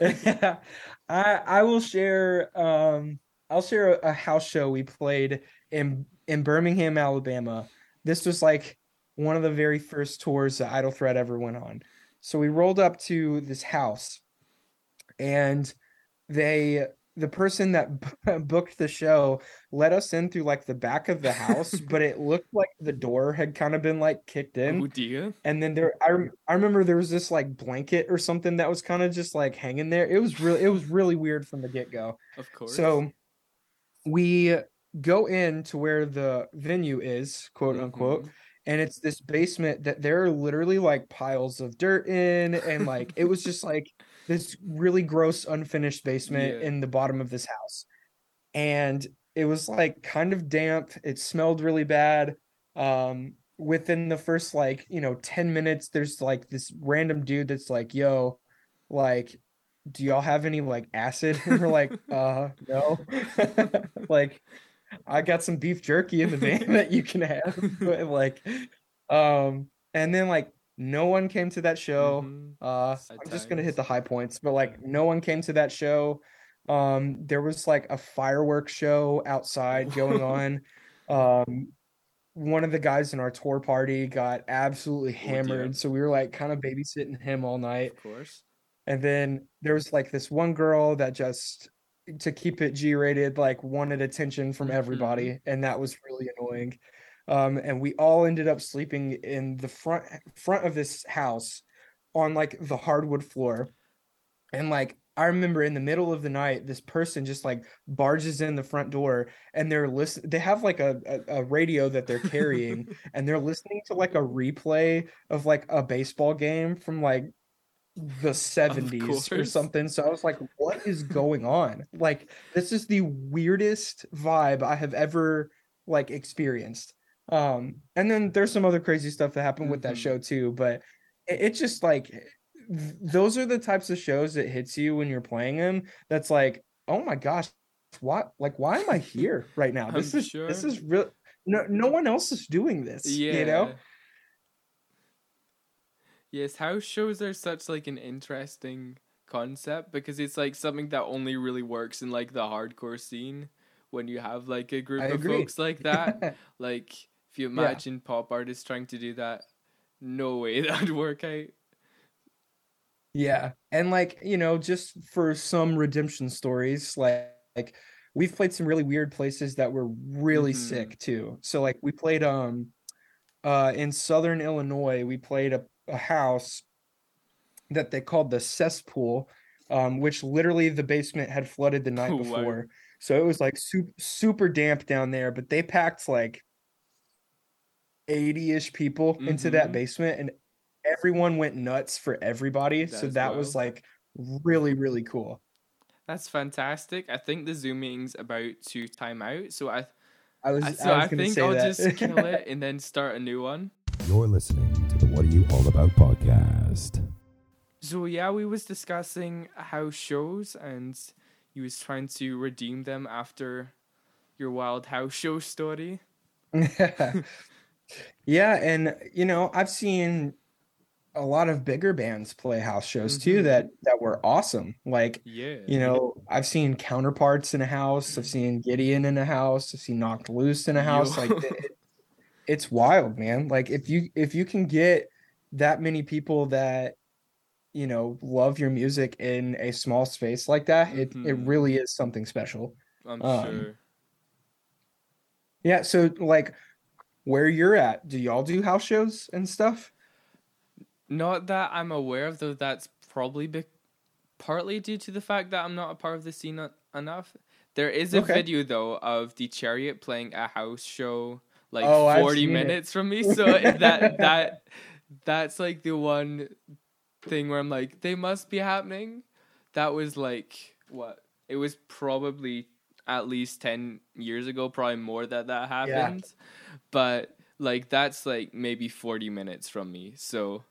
yeah, (laughs) I I will share um I'll share a, a house show we played in in Birmingham, Alabama. This was like one of the very first tours that Idle Threat ever went on. So we rolled up to this house and they the person that (laughs) booked the show let us in through like the back of the house, (laughs) but it looked like the door had kind of been like kicked in. Oh dear. And then there, I rem- I remember there was this like blanket or something that was kind of just like hanging there. It was really it was really weird from the get go. Of course. So we go in to where the venue is, quote unquote, Mhm. And it's this basement that there are literally like piles of dirt in, and like it was just like this really gross unfinished basement Yeah. in the bottom of this house, and it was like kind of damp. It smelled really bad. Um, within the first like you know 10 minutes there's like this random dude that's like yo like do y'all have any like acid (laughs) and we're like (laughs) uh no (laughs) like i got some beef jerky in the van (laughs) that you can have but like um and then like no one came to that show. Mhm. uh i'm just gonna hit the high points but like no one came to that show. Um there was like a fireworks show outside (laughs) going on. Um one of the guys in our tour party got absolutely Oh, hammered so we were like kind of babysitting him all night. Of course. and then there was like this one girl that just to keep it G-rated like wanted attention from Mhm. everybody and that was really annoying um and we all ended up sleeping in the front front of this house on like the hardwood floor and like I remember in the middle of the night, this person just like barges in the front door and they're listen. They have like a, a, a radio that they're carrying (laughs) and they're listening to like a replay of like a baseball game from like the 70s or something. So I was like, what is going on? Like, this is the weirdest vibe I have ever like experienced. Um, and then there's some other crazy stuff that happened with that Mhm. show too, but it, it's just like th- those are the types of shows that hits you when you're playing them. That's like, oh my gosh, what? Like, why am I here right now? (laughs) This I'm is this is real. No, no one else is doing this. Yeah. You know. Yes, house shows are such like an interesting concept because it's like something that only really works in like the hardcore scene when you have like a group I of agree. folks like (laughs) that. like if you Yeah. imagine pop artists trying to do that, no way (laughs) that'd work out. Yeah. And like, you know, just for some redemption stories, like, like we've played some really weird places that were really Mhm. sick too. So like we played um uh in southern Illinois, we played a, a house that they called the cesspool, um, which literally the basement had flooded the night Wow. before. So it was like super super damp down there, but they packed like 80-ish people into that Mhm. basement and everyone went nuts for everybody. That so is that was like really, really cool. That's fantastic. I think the Zoom meeting's about to time out, so I I was, I, I so I, was gonna think say I'll that. just kill it (laughs) and then start a new one. You're listening to the What Are You All About podcast. So yeah, we was discussing house shows and you was trying to redeem them after your wild house show story. (laughs) yeah, and you know, I've seen a lot of bigger bands play house shows too Mhm. that that were awesome. Like Yeah. you know, I've seen counterparts in a house. I've seen Gideon in a house. I've seen Knocked Loose in a house. Yo. Like (laughs) it, it's wild, man. Like if you if you can get that many people that you know love your music in a small space like that, it it Mhm. really is something special. I'm um, sure. Yeah. So like, where you're at, do y'all do house shows and stuff? Not that I'm aware of, though. That's probably be- partly due to the fact that I'm not a part of the scene enough. There is a Okay. video though of the Chariot playing a house show like Oh, 40 seen it. minutes from me. So (laughs) that that that's like the one thing where I'm like, they must be happening. That was like what? It was probably at least 10 years ago, probably more that that happened. But like that's like maybe 40 minutes from me. So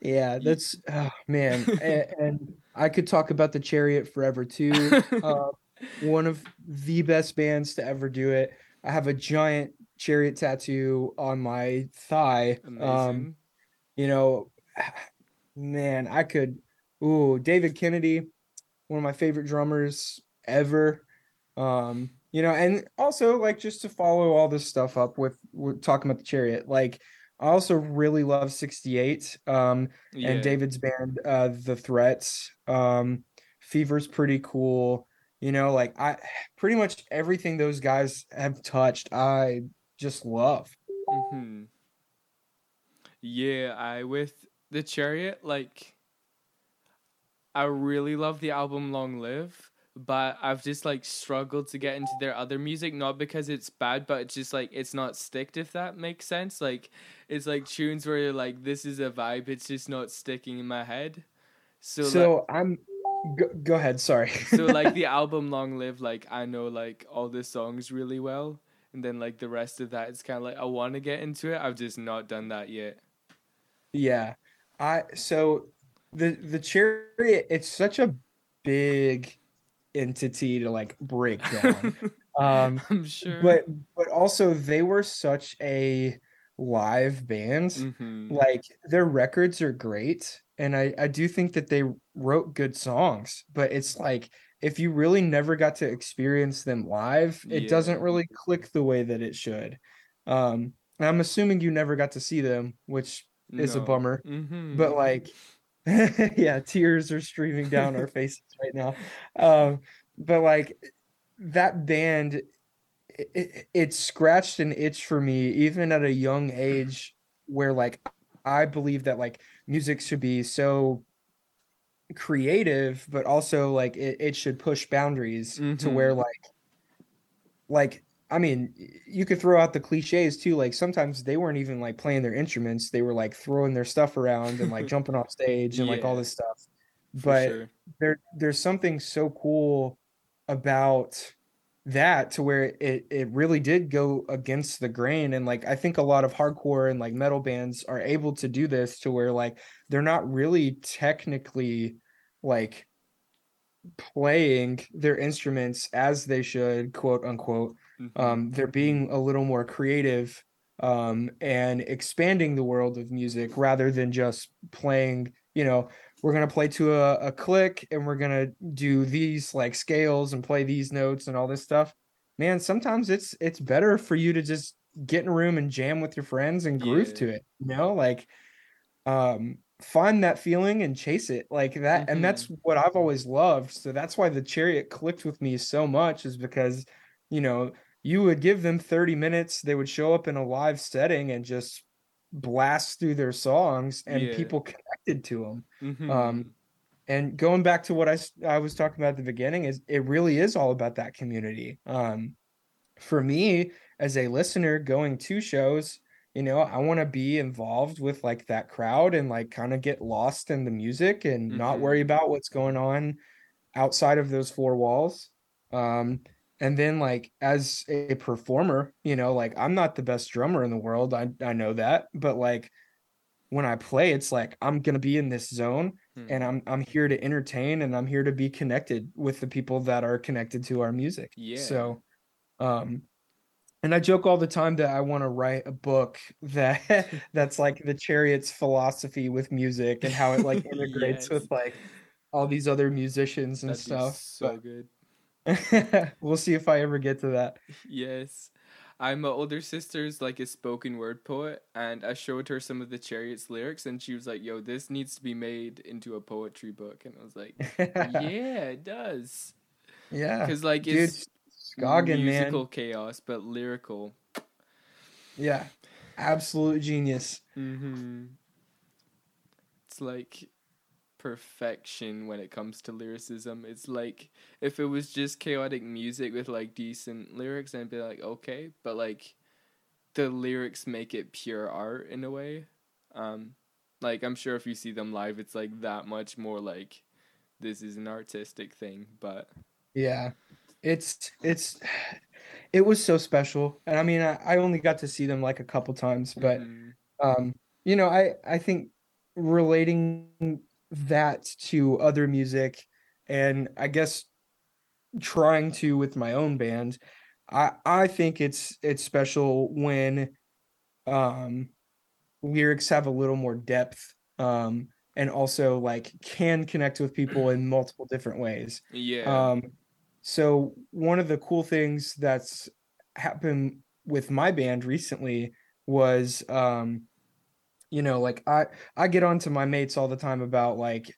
Yeah, that's oh, man, (laughs) and, and I could talk about the Chariot forever too. (laughs) uh, one of the best bands to ever do it. I have a giant Chariot tattoo on my thigh. amazing. Um, you know, (sighs) man, I could. Ooh, David Kennedy, one of my favorite drummers ever. Um, you know, and also like just to follow all this stuff up with, with talking about the Chariot, like I also really love 68. Um, yeah. and David's band, uh, The Threats. Um, Fever's pretty cool. You know, like I (sighs) pretty much everything those guys have touched, I just love. hmm Yeah, I with the Chariot, like I really love the album Long Live, but I've just like struggled to get into their other music, not because it's bad, but it's just like it's not sticked if that makes sense. Like it's like tunes where you're like this is a vibe, it's just not sticking in my head. So, So, I'm go, go ahead, sorry. so like (laughs) the album Long Live, like I know like all the songs really well. And then like the rest of that, it's kind of like I want to get into it. I've just not done that yet. Yeah. I so the the chariot it's such a big entity to like break (laughs) down. um I'm sure. but but also they were such a live band. Mhm. Like their records are great and I I do think that they wrote good songs, but it's like if you really never got to experience them live, it Yeah. doesn't really click the way that it should. Um and I'm assuming you never got to see them, which is a No. bummer. Mhm. But like (laughs) yeah, tears are streaming down our (laughs) faces right now. Um but like that band it, it, it scratched an itch for me even at a young age where like I believe that like music should be so creative but also like it, it should push boundaries to Mhm. where like like I mean you could throw out the cliches too like sometimes they weren't even like playing their instruments they were like throwing their stuff around and like (laughs) jumping off stage and like all this stuff but sure. there there's something so cool about that to where it it really did go against the grain and like I think a lot of hardcore and like metal bands are able to do this to where like they're not really technically like playing their instruments as they should quote unquote Mhm. um they're being a little more creative um and expanding the world of music rather than just playing you know we're going to play to a, a click and we're going to do these like scales and play these notes and all this stuff. Man sometimes it's it's better for you to just get in a room and jam with your friends and groove Yeah. to it you know? Like um find that feeling and chase it. Like that and that's what i've always loved. So that's why the chariot clicked with me so much is because you know you would give them 30 minutes they would show up in a live setting and just blast through their songs and Yeah. people (laughs) connected to them Mhm. um, and going back to what I, I was talking about at the beginning is it really is all about that community um, for me as a listener going to shows you know i want to be involved with like that crowd and like kind of get lost in the music and not Mhm. worry about what's going on outside of those four walls um and then like as a performer you know like i'm not the best drummer in the world i i know that but like when i play it's like i'm going to be in this zone Mhm. and i'm i'm here to entertain and i'm here to be connected with the people that are connected to our music Yeah. so um and I joke all the time that I want to write a book (laughs) that (laughs) that's like the Chariots philosophy with music and how it like (laughs) integrates Yes. with like all these other musicians and That'd stuff. so good. (laughs) we'll see if I ever get to that. Yes. I'm my older sister's like a spoken word poet, and I showed her some of the Chariots lyrics, and she was like, "Yo, this needs to be made into a poetry book." And I was like, (laughs) "Yeah, it does." yeah. Because like Dude, it's Scogin, musical man. chaos, but lyrical. Yeah. Absolute genius. Mm-hmm. It's like perfection when it comes to lyricism. It's like if it was just chaotic music with like decent lyrics, I'd be like, okay, but like the lyrics make it pure art in a way. Um, like I'm sure if you see them live, it's like that much more like this is an artistic thing. But Yeah. It's it's it was so special. And I mean I, I only got to see them like a couple times, but mhm, um you know I I think relating that to other music and I guess trying to with my own band. I I think it's it's special when um lyrics have a little more depth um and also like can connect with people in (clears throat) multiple different ways. Yeah, um so one of the cool things that's happened with my band recently was um you know like i i get on to my mates all the time about like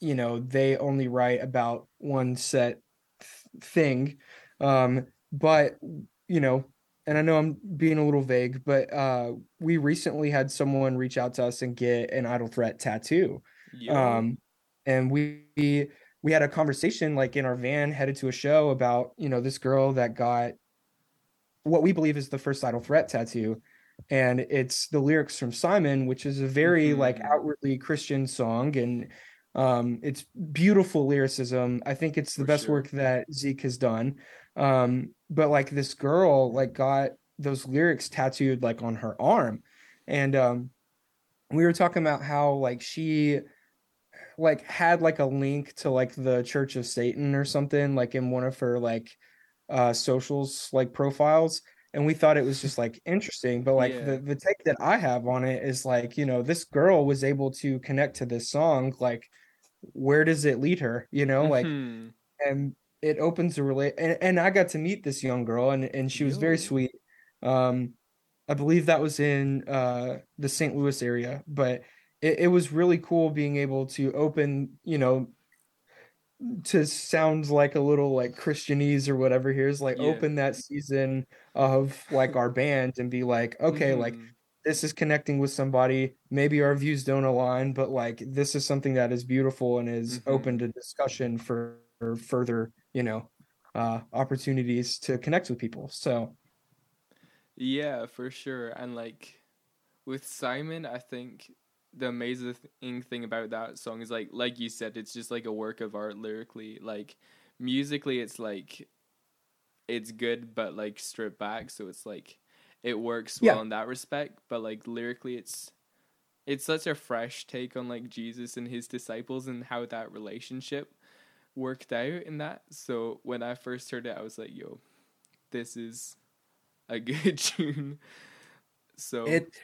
you know they only write about one set th- thing um but you know and i know i'm being a little vague but uh we recently had someone reach out to us and get an idle threat tattoo yo, um and we we had a conversation like in our van headed to a show about you know this girl that got what we believe is the first idle threat tattoo and it's the lyrics from simon which is a very like Mhm. outwardly christian song and um it's beautiful lyricism i think it's the For best sure. work that zeke has done um but like this girl like got those lyrics tattooed like on her arm and um we were talking about how like she like had like a link to like the Church of Satan or something like in one of her like uh socials like profiles and we thought it was just like interesting but like Yeah. the the take that I have on it is like you know this girl was able to connect to this song like where does it lead her you know like mhm, and it opens a relate and, and I got to meet this young girl and and she was very sweet um I believe that was in uh the St. Louis area but it, it was really cool being able to open you know to sound like a little like Christianese or whatever here's like Yeah. open that season of like our (laughs) band and be like okay like mhm. this is connecting with somebody maybe our views don't align but like this is something that is beautiful and is Mhm. open to discussion for, for further you know uh opportunities to connect with people so Yeah, for sure. And like with Simon, I think the amazing thing about that song is like like you said, it's just like a work of art lyrically. Like musically it's like it's good but like stripped back, so it's like it works well Yeah. in that respect, but like lyrically it's it's such a fresh take on like Jesus and his disciples and how that relationship worked out in that. So when I first heard it I was like, yo, this is a (laughs) good tune. So it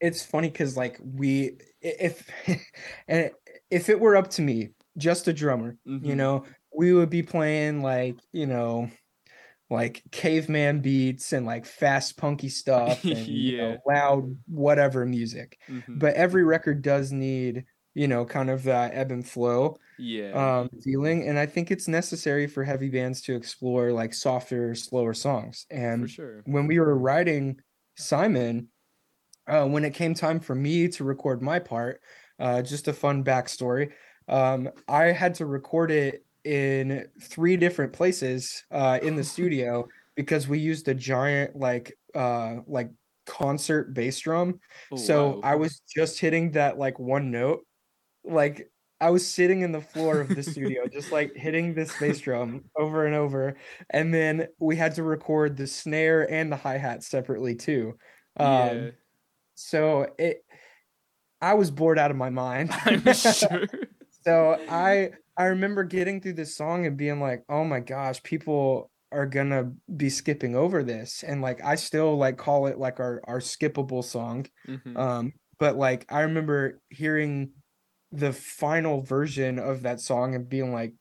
it's funny because like we if (laughs) and if it were up to me just a drummer you Mhm. know we would be playing like you know like caveman beats and like fast punky stuff (laughs) and you know, Yeah. loud whatever music mhm. but every record does need you know kind of that ebb and flow yeah, um feeling and i think it's necessary for heavy bands to explore like softer slower songs for and sure. when we were writing Simon, uh, when it came time for me to record my part, uh, just a fun backstory. Um, I had to record it in three different places uh, in the (laughs) studio because we used a giant like uh, like concert bass drum. Oh, so wow. I was just hitting that like one note, like I was sitting in the floor of the studio, just like hitting this bass drum over and over. And then we had to record the snare and the hi hat separately too. Um, yeah, so it, I was bored out of my mind. (laughs) I'm sure. So (laughs) I, I remember getting through this song and being like, oh my gosh, people are gonna be skipping over this and like i still like call it like our our skippable song Mhm. um but like i remember hearing the final version of that song and being like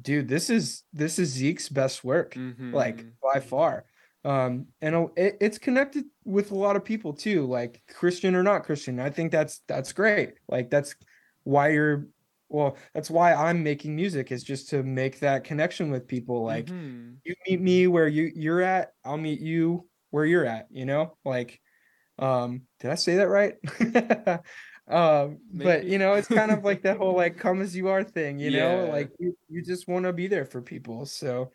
dude this is this is zeke's best work like Mhm. by far um and it, it's connected with a lot of people too like christian or not christian i think that's that's great like that's why you're well that's why i'm making music is just to make that connection with people like Mhm. you meet me where you you're at i'll meet you where you're at you know like um did i say that right (laughs) um but you know it's kind of like that whole (laughs) like come as you are thing you know like you, you just want to be there for people so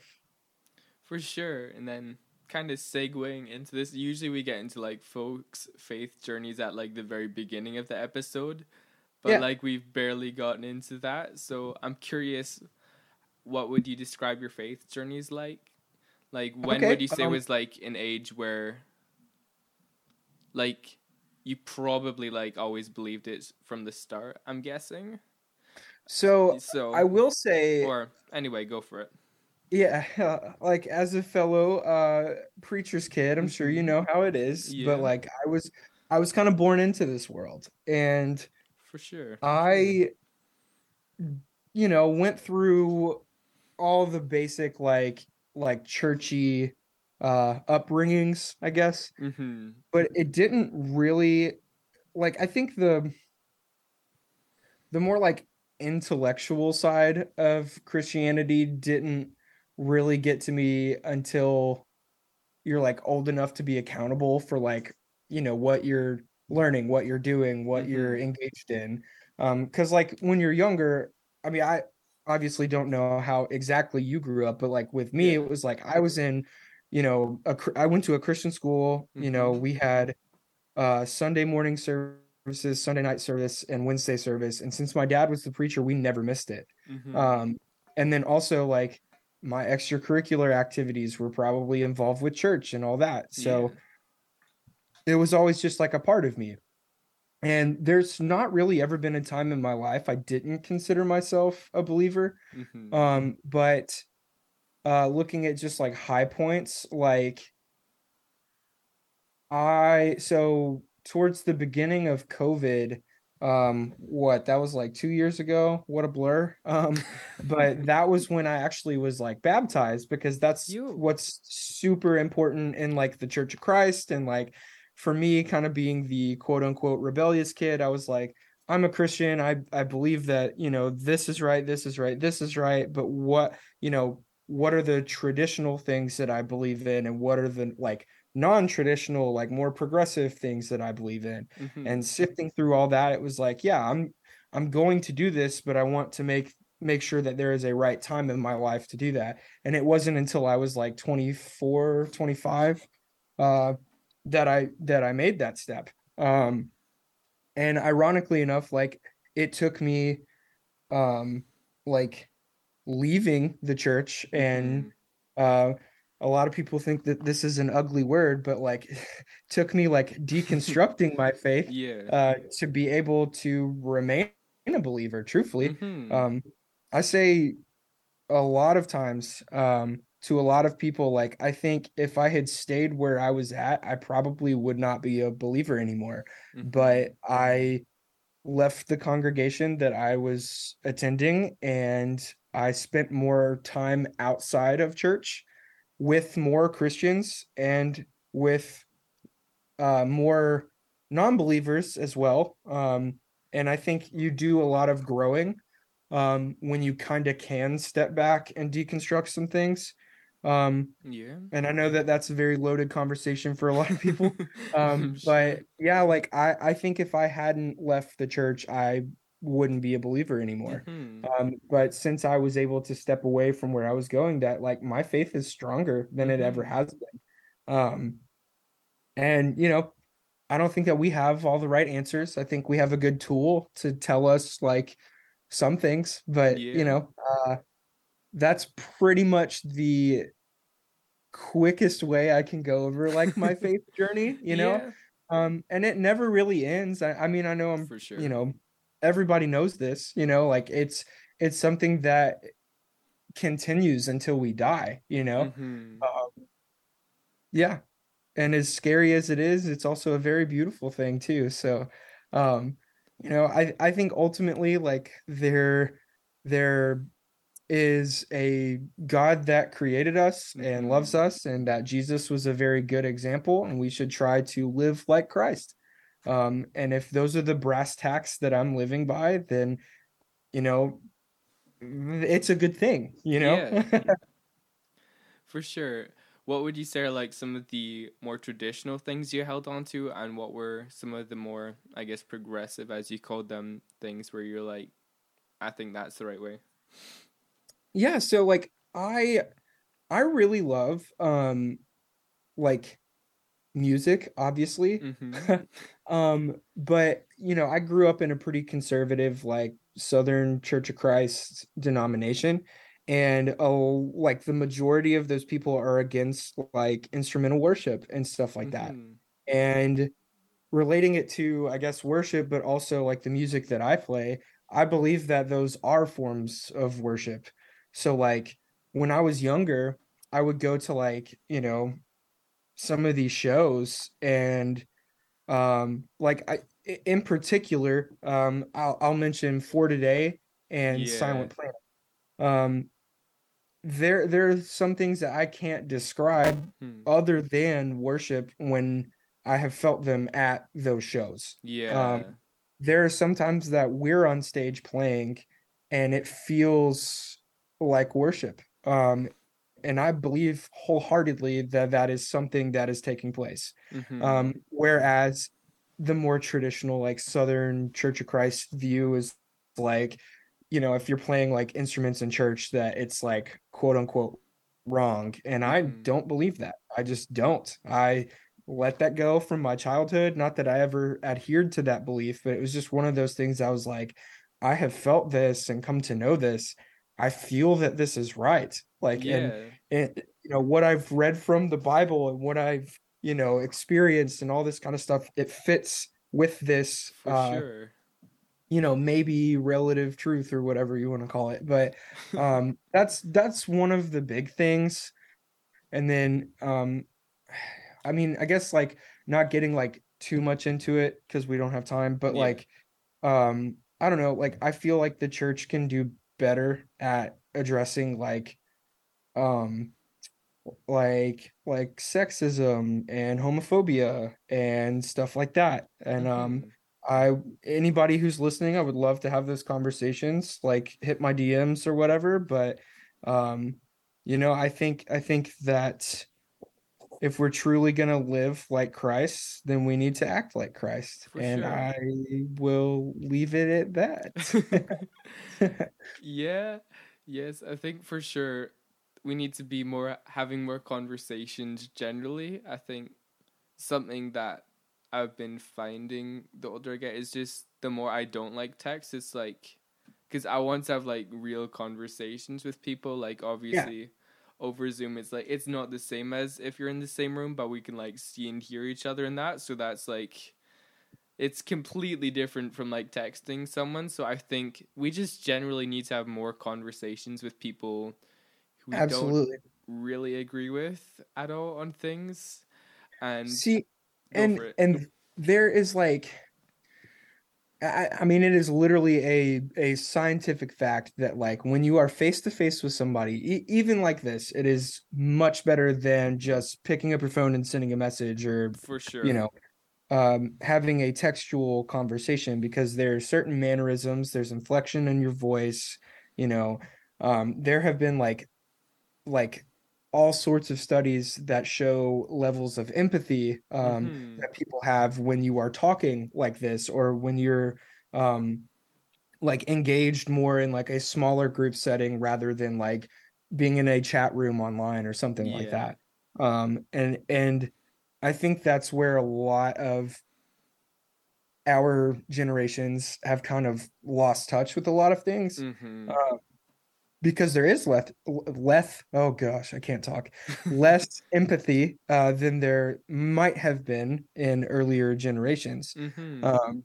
For sure. And then kind of segueing into this, usually we get into like folks' faith journeys at like the very beginning of the episode. But Yeah. like we've barely gotten into that. So I'm curious what would you describe your faith journeys like? Like when Okay, would you say um, was like an age where like you probably like always believed it from the start, I'm guessing. so So i will say or anyway, go for it. Yeah, (laughs) like as a fellow uh preacher's kid, I'm sure you Mhm. know how it is, Yeah. but like I was I was kind of born into this world and For sure. I you know, went through all the basic like like churchy uh upbringings, I guess, Mm-hmm. but it didn't really like I think the the more like intellectual side of Christianity didn't really get to me until you're like old enough to be accountable for like you know what you're learning what you're doing what you're engaged in um because like when you're younger i mean i obviously don't know how exactly you grew up but like with me Yeah. it was like i was in you know a, i went to a christian school you know Mhm. we had uh sunday morning services sunday night service and wednesday service and since my dad was the preacher we never missed it Mm-hmm. um and then also like my extracurricular activities were probably involved with church and all that so it was always just like a part of me and there's not really ever been a time in my life i didn't consider myself a believer mm-hmm. um but uh looking at just like high points like i so towards the beginning of covid um what that was like 2 years ago what a blur um but (laughs) that was when i actually was like baptized because that's You. what's super important in like the church of christ and like for me kind of being the quote unquote rebellious kid i was like i'm a christian. I i believe that you know this is right this is right this is right but what you know what are the traditional things that i believe in and what are the like non-traditional like more progressive things that i believe in? Mhm. and sifting through all that it was like yeah i'm i'm going to do this but i want to make make sure that there is a right time in my life to do that. And it wasn't until i was like 24 25 uh that i that i made that step um and ironically enough like it took me um like leaving the church and Mhm. uh a lot of people think that this is an ugly word but like (laughs) took me like deconstructing my (laughs) faith yeah. uh to be able to remain a believer truthfully Mhm. um i say a lot of times um to a lot of people like i think if i had stayed where i was at i probably would not be a believer anymore. Mhm. but i left the congregation that i was attending and i spent more time outside of church with more christians and with uh more non-believers as well. Um and i think you do a lot of growing um when you kind of can step back and deconstruct some things um yeah. and i know that that's a very loaded conversation for a lot of people (laughs) um but yeah like i i think if i hadn't left the church i wouldn't be a believer anymore Mhm. um but since i was able to step away from where i was going that like my faith is stronger than it ever Mhm. has been um and you know i don't think that we have all the right answers i think we have a good tool to tell us like some things but Yeah. you know uh that's pretty much the quickest way i can go over like my (laughs) faith journey you know? Yeah, um and it never really ends. I, I mean i know i'm for sure. you know everybody knows this you know? Like it's it's something that continues until we die you know? Mhm. um, yeah. And as scary as it is it's also a very beautiful thing too. So um you know i i think ultimately like there there is a god that created us and loves Mhm. us and that jesus was a very good example and we should try to live like christ um and if those are the brass tacks that i'm living by then you know it's a good thing you know (laughs) Yeah. For sure. What would you say are like some of the more traditional things you held on to, and what were some of the more, I guess, progressive, as you called them, things where you're like, I think that's the right way. Yeah so like i i really love um like music obviously Mm-hmm. (laughs) um but you know i grew up in a pretty conservative like southern church of christ denomination and oh like the majority of those people are against like instrumental worship and stuff like that Mhm. and relating it to i guess worship but also like the music that i play i believe that those are forms of worship so like when i was younger i would go to like you know some of these shows and um like i in particular um i'll, I'll mention for today and Yeah. silent planet um there there are some things that i can't describe Hmm. other than worship when I have felt them at those shows. Yeah. Um, There are sometimes that we're on stage playing and it feels like worship. Um, and I believe wholeheartedly that that is something that is taking place. Mhm. Um, whereas the more traditional, like Southern Church of Christ view is like, you know, if you're playing like instruments in church, that it's like quote unquote wrong. And I Mhm. don't believe that. I just don't. I let that go from my childhood. Not that I ever adhered to that belief, but it was just one of those things I was like, I have felt this and come to know this. I feel that this is right. Like, and yeah. and you know what I've read from the Bible and what I've you know experienced and all this kind of stuff it fits with this uh sure. you know maybe relative truth or whatever you want to call it but um that's that's one of the big things and then um I mean I guess like not getting like too much into it because we don't have time but Yeah. like um I don't know like I feel like the church can do better at addressing like um like like sexism and homophobia and stuff like that and um Mhm. I anybody who's listening I would love to have those conversations like hit my DMs or whatever but um you know I think I think that if we're truly going to live like Christ then we need to act like Christ For and sure. I will leave it at that (laughs) (laughs) yeah. Yes, I think for sure we need to be more having more conversations generally. I think something that I've been finding the older I get is just the more I don't like text, it's like because I want to have like real conversations with people. Like obviously over Zoom, it's like it's not the same as if you're in the same room, but we can like see and hear each other in that. So that's like it's completely different from like texting someone. So I think we just generally need to have more conversations with people who we don't really agree with at all on things. And see and and there is like I, I mean it is literally a a scientific fact that like when you are face to face with somebody e- even like this it is much better than just picking up your phone and sending a message or for sure, you know um having a textual conversation because there are certain mannerisms there's inflection in your voice you know um there have been like like all sorts of studies that show levels of empathy um Mhm. that people have when you are talking like this or when you're um like engaged more in like a smaller group setting rather than like being in a chat room online or something like that um and and i think that's where a lot of our generations have kind of lost touch with a lot of things Mhm. uh, because there is less less oh gosh i can't talk (laughs) less empathy uh, than there might have been in earlier generations Mhm. um,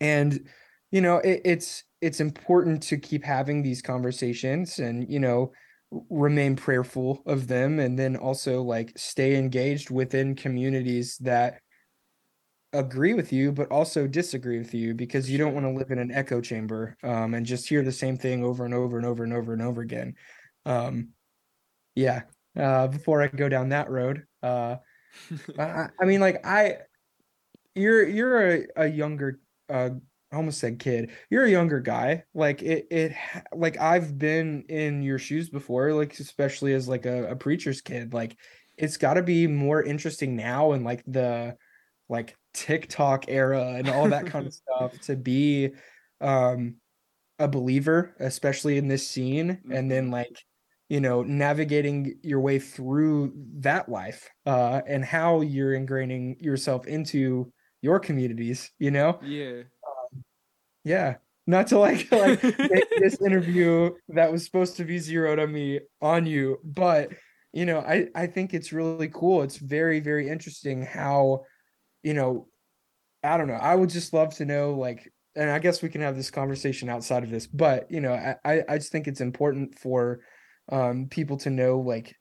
and you know it, it's it's important to keep having these conversations and you know remain prayerful of them and then also like stay engaged within communities that agree with you but also disagree with you because you don't want to live in an echo chamber um, and just hear the same thing over and over and over and over and over again um, yeah uh, before i go down that road uh, (laughs) I, I, mean like i you're you're a, a younger uh, I almost said kid. You're a younger guy. Like it, it, like I've been in your shoes before. Like especially as like a, a preacher's kid. Like it's got to be more interesting now and like the like TikTok era and all that kind of (laughs) stuff to be um a believer, especially in this scene, and then mm-hmm. like you know navigating your way through that life uh and how you're ingraining yourself into your communities you know? Yeah. Yeah. Not to like (laughs) like this interview that was supposed to be zeroed on me on you but you know i i think it's really cool. It's very very interesting how you know i don't know. I would just love to know like and i guess we can have this conversation outside of this but you know i i just think it's important for um people to know like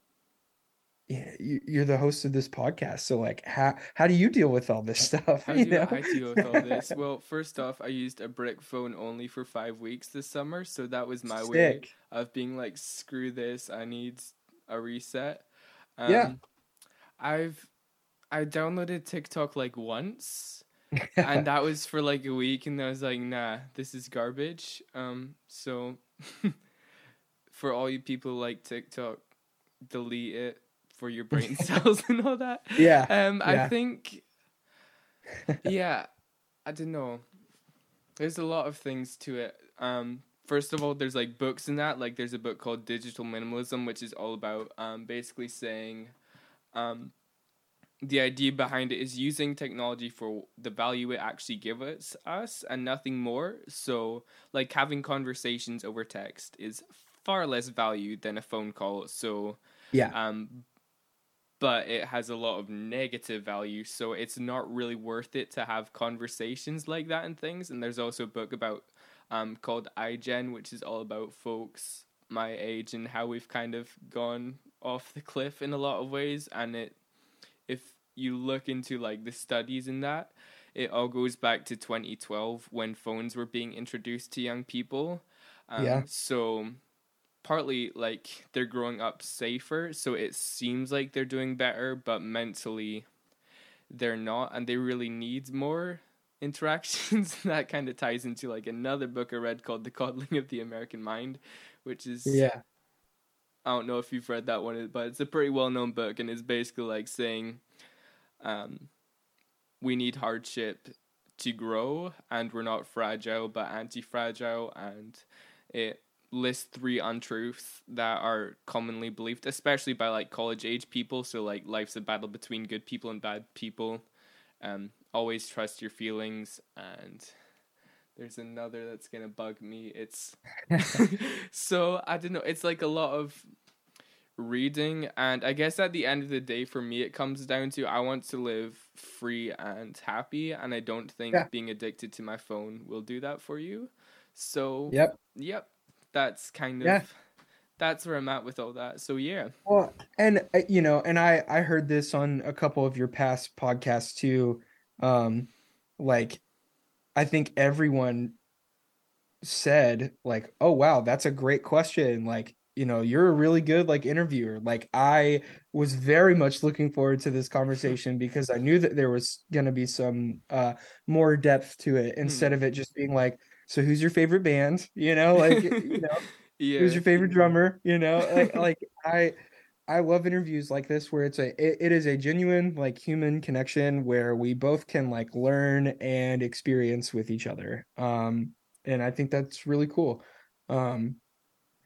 you're the host of this podcast. So like how how do you deal with all this stuff (laughs) how do know? i deal with all this. (laughs) Well first off i used a brick phone only for five weeks this summer so that was my Sick. way of being like screw this i need a reset. Um, yeah i've i downloaded tiktok like once (laughs) and that was for like a week and i was like nah this is garbage um so (laughs) for all you people like tiktok delete it for your (laughs) brain cells and all that. Yeah. Um, yeah. I think. Yeah, I don't know. There's a lot of things to it. Um, first of all, there's like books in that. Like, there's a book called Digital Minimalism, which is all about um, basically saying, um, the idea behind it is using technology for the value it actually gives us and nothing more. So, like having conversations over text is far less value than a phone call. So, yeah. Um, but it has a lot of negative value so it's not really worth it to have conversations like that and things and there's also a book about um, called iGen which is all about folks my age and how we've kind of gone off the cliff in a lot of ways and it if you look into like the studies in that it all goes back to 2012 when phones were being introduced to young people um, yeah so partly like they're growing up safer, so it seems like they're doing better, but mentally they're not, and they really need more interactions. (laughs) that kind of ties into like another book I read called The Coddling of the American Mind, which is yeah. I don't know if you've read that one, but it's a pretty well known book, and it's basically like saying, um, we need hardship to grow, and we're not fragile but anti fragile, and it list three untruths that are commonly believed, especially by like college age people. So like life's a battle between good people and bad people. Um, always trust your feelings and there's another that's gonna bug me. It's (laughs) (laughs) so I don't know. It's like a lot of reading, and I guess at the end of the day, for me, it comes down to I want to live free and happy, and I don't think yeah. being addicted to my phone will do that for you. So yep, yep, that's kind of yeah. that's where I'm at with all that. So yeah. Well, and uh, you know, and I I heard this on a couple of your past podcasts too. Um, like, I think everyone said like, "Oh wow, that's a great question." Like, you know, you're a really good like interviewer. Like, I was very much looking forward to this (laughs) conversation because I knew that there was going to be some uh more depth to it instead hmm. of it just being like so who's your favorite band you know like you know (laughs) yeah. who's your favorite drummer you know like like i i love interviews like this where it's a it, it is a genuine like human connection where we both can like learn and experience with each other um and i think that's really cool um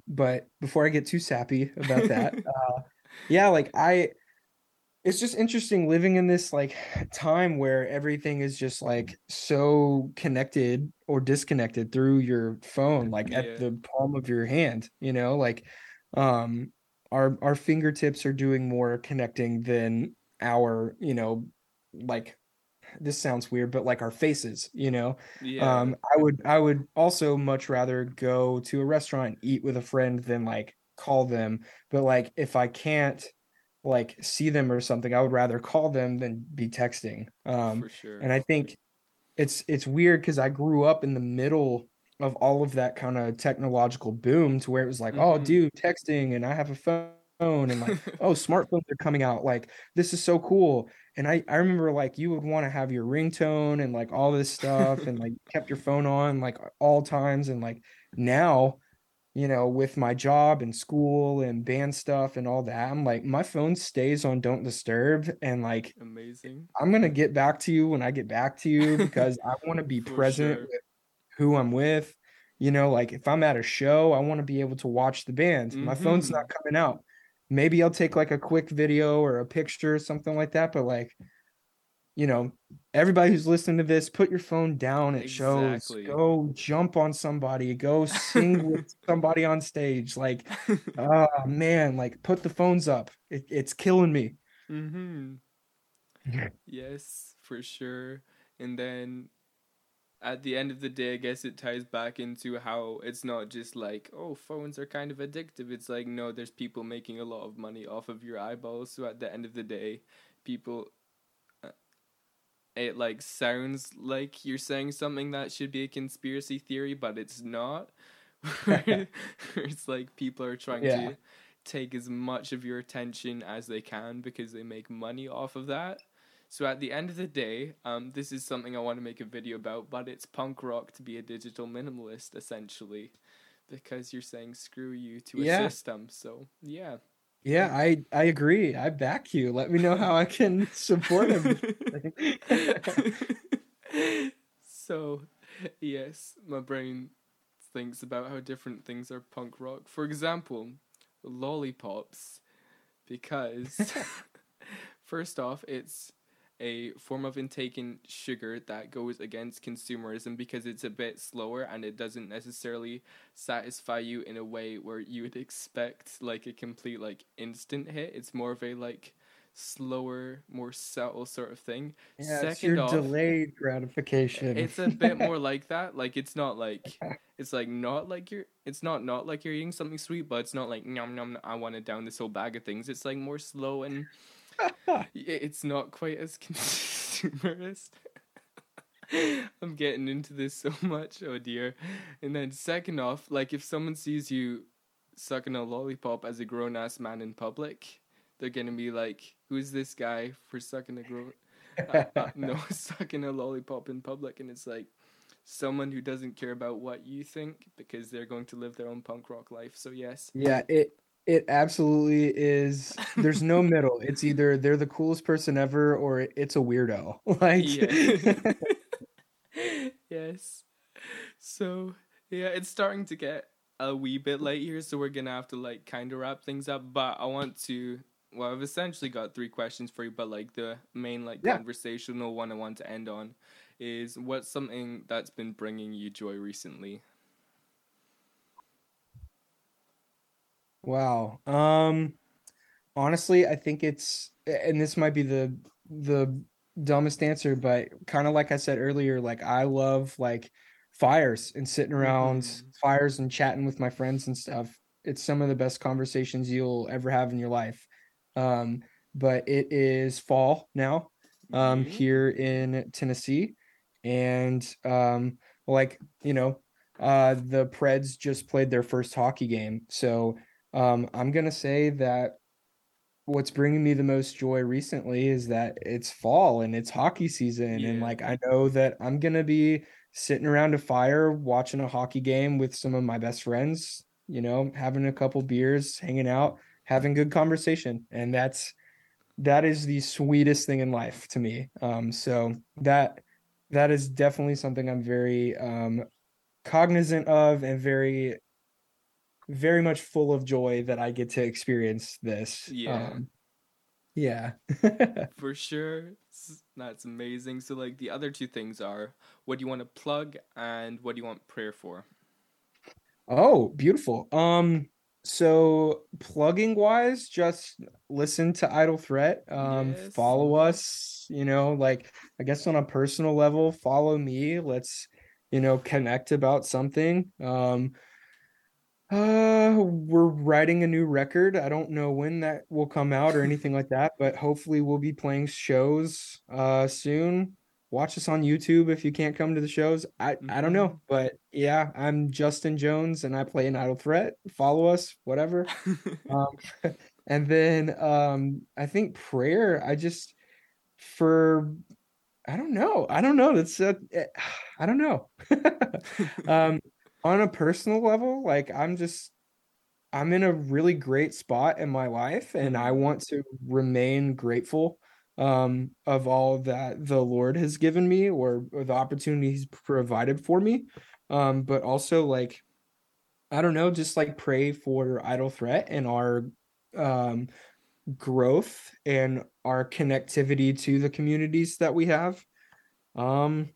but before i get too sappy about that (laughs) uh yeah like i it's just interesting living in this like (sighs) time where everything is just like so connected or disconnected through your phone like yeah. at the palm of your hand you know like um our our fingertips are doing more connecting than our you know like this sounds weird, but like our faces, you know. Yeah. Um, I would I would also much rather go to a restaurant, and eat with a friend than like call them. But like if I can't like see them or something, I would rather call them than be texting. Um, for sure. and I think it's it's weird because I grew up in the middle of all of that kind of technological boom to where it was like, oh, Mhm. dude, texting, and I have a phone, and like, oh, smartphones are coming out. Like, this is so cool. And I I remember like you would want to have your ringtone and like all this stuff, and like (laughs) kept your phone on like all times, and like now. You know, with my job and school and band stuff and all that, I'm like, my phone stays on don't disturb. And like, Amazing. I'm gonna get back to you when I get back to you because (laughs) I want to be present sure. with who I'm with. You know, like if I'm at a show, I want to be able to watch the band. My phone's Mm-hmm. not coming out. Maybe I'll take like a quick video or a picture or something like that, but like, you know, everybody who's listening to this, put your phone down at shows. Go jump on somebody, go sing with (laughs) somebody on stage. Like, oh (laughs) man, like put the phones up. It, it's killing me. mm-hmm. (laughs) Yes, for sure. And then at the end of the day, I guess it ties back into how it's not just like, oh, phones are kind of addictive. It's like, no, there's people making a lot of money off of your eyeballs. So at the end of the day, people. uh, It like sounds like you're saying something that should be a conspiracy theory, but it's not. (laughs) (laughs) It's like people are trying Yeah. to take as much of your attention as they can because they make money off of that. So at the end of the day, um, this is something I want to make a video about, but it's punk rock to be a digital minimalist essentially, because you're saying screw you to a Yeah. system. So yeah. Yeah, I I agree. I back you. Let me know how I can (laughs) support him. (laughs) so, yes, my brain thinks about how different things are punk rock. For example, lollipops, because (laughs) first off, it's a form of intaking sugar that goes against consumerism because it's a bit slower and it doesn't necessarily satisfy you in a way where you would expect like a complete like instant hit. It's more of a like slower, more subtle sort of thing. Yeah, it's Second your off, delayed gratification. it's a bit more like that. Like it's not like (laughs) it's like not like you're it's not not like you're eating something sweet, but it's not like nom nom. I want to down this whole bag of things. It's like more slow and (laughs) it's not quite as (laughs) consumerist. (laughs) I'm getting into this so much. Oh dear. And then second off, like if someone sees you sucking a lollipop as a grown ass man in public, they're gonna be like, "Who's this guy for sucking a grown?" uh, uh, no, sucking a lollipop in public, and it's like someone who doesn't care about what you think because they're going to live their own punk rock life. So yes, Yeah, it it absolutely is. There's no (laughs) middle. It's either they're the coolest person ever or it's a weirdo. (laughs) Like yeah, (laughs) yes. So yeah, it's starting to get a wee bit late here, so we're gonna have to like kind of wrap things up. But I want to. Well, I've essentially got three questions for you, but like the main like Yeah. conversational one I want to end on is what's something that's been bringing you joy recently? Wow. Um honestly, I think it's and this might be the the dumbest answer, but kind of like I said earlier, like I love like fires and sitting around Mhm. fires and chatting with my friends and stuff. It's some of the best conversations you'll ever have in your life. Um but it is fall now um Yeah. here in Tennessee and um like, you know, uh the Preds just played their first hockey game. So um, I'm gonna say that what's bringing me the most joy recently is that it's fall and it's hockey season, and like I know that I'm gonna be sitting around a fire watching a hockey game with some of my best friends, you know, having a couple beers, hanging out, having good conversation, and that's that is the sweetest thing in life to me. Um, so that that is definitely something I'm very um cognizant of and very very much full of joy that I get to experience this. Yeah. Um, yeah. (laughs) For sure. That's amazing. So, like, the other two things are what do you want to plug and what do you want prayer for? Oh, beautiful. Um, so plugging wise, just listen to Idle Threat. Um, Yes. follow us, you know, like I guess on a personal level, follow me. Let's, you know, connect about something. Um, uh, we're writing a new record. I don't know when that will come out or (laughs) anything like that, but hopefully we'll be playing shows uh soon. Watch us on YouTube if you can't come to the shows. I I don't know, but yeah, I'm Justin Jones and I play in Idle Threat. Follow us, whatever. (laughs) Um, (laughs) and then um, I think prayer. I just for I don't know. I don't know. That's uh, eh, (sighs) I don't know. um, on a personal level, like I'm just I'm in a really great spot in my life, and I want to remain grateful um of all that the Lord has given me or, or the opportunities provided for me. Um, but also like I don't know, just like pray for Idle Threat and our um growth and our connectivity to the communities that we have. Um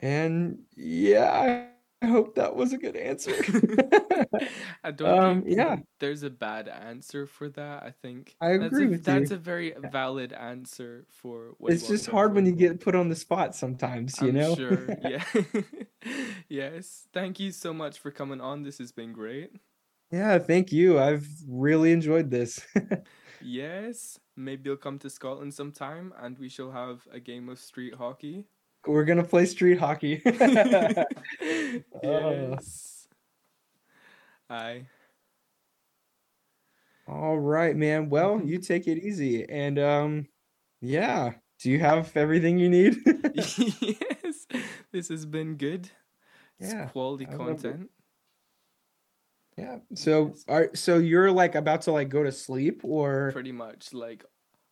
and yeah, I hope that was a good answer. (laughs) I don't Um, think yeah. there's a bad answer for that. I think I that's agree a, with that's you. a very valid answer for what it's just hard when you get put on the spot sometimes, you I'm know? sure. (laughs) Yeah. (laughs) yes. Thank you so much for coming on. This has been great. Yeah, thank you. I've really enjoyed this. Yes. Maybe you'll come to Scotland sometime and we shall have a game of street hockey. We're gonna play street hockey. (laughs) yes. Aye. All right, man. Well, you take it easy. And um yeah, do you have everything you need? (laughs) yes. This has been good. It's Yeah, quality I love it. content. Yeah. So are so you're like about to like go to sleep or Pretty much. Like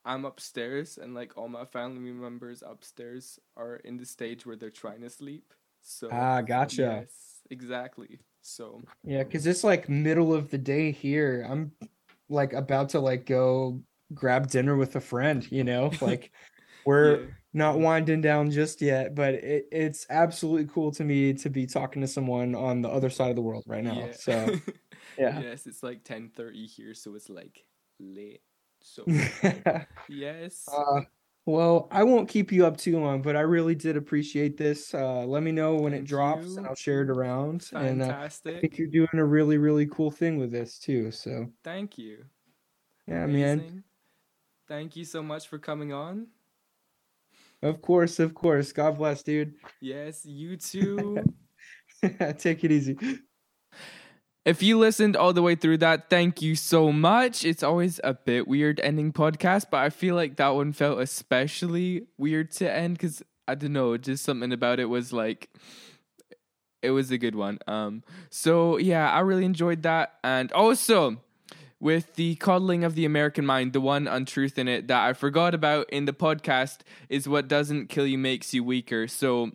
I'm upstairs and like all my family members upstairs are in the stage where they're trying to sleep. So Ah, gotcha. Yes, exactly. So Yeah, because it's like middle of the day here. I'm like about to like go grab dinner with a friend, you know? (laughs) Like we're yeah. not winding down just yet, but it, it's absolutely cool to me to be talking to someone on the other side of the world right now. Yeah. So (laughs) yeah. yes, it's like ten thirty here, so it's like late. So (laughs) yes. Uh, well, I won't keep you up too long, but I really did appreciate this. Uh, let me know when it drops you. and I'll share it around. And uh, I think you're doing a really, really cool thing with this too. So Thank you. yeah, man. Thank you so much for coming on. Of course, of course. God bless, dude. Yes, you (laughs) too. (laughs) Take it easy. If you listened all the way through that, thank you so much. It's always a bit weird ending podcast, but I feel like that one felt especially weird to end because I don't know, just something about it was like it was a good one. Um so yeah, I really enjoyed that. And also with the coddling of the American mind, the one untruth in it that I forgot about in the podcast is what doesn't kill you makes you weaker. So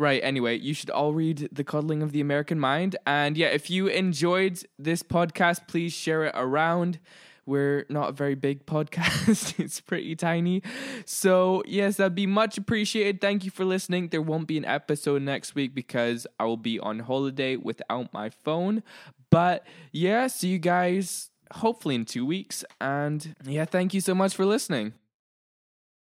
Right, anyway, you should all read The Coddling of the American Mind. And yeah, if you enjoyed this podcast, please share it around. We're not a very big (laughs) podcast, it's pretty tiny. So, yes, that'd be much appreciated. Thank you for listening. There won't be an episode next week because I will be on holiday without my phone. But yeah, see you guys hopefully in two weeks. And yeah, thank you so much for listening.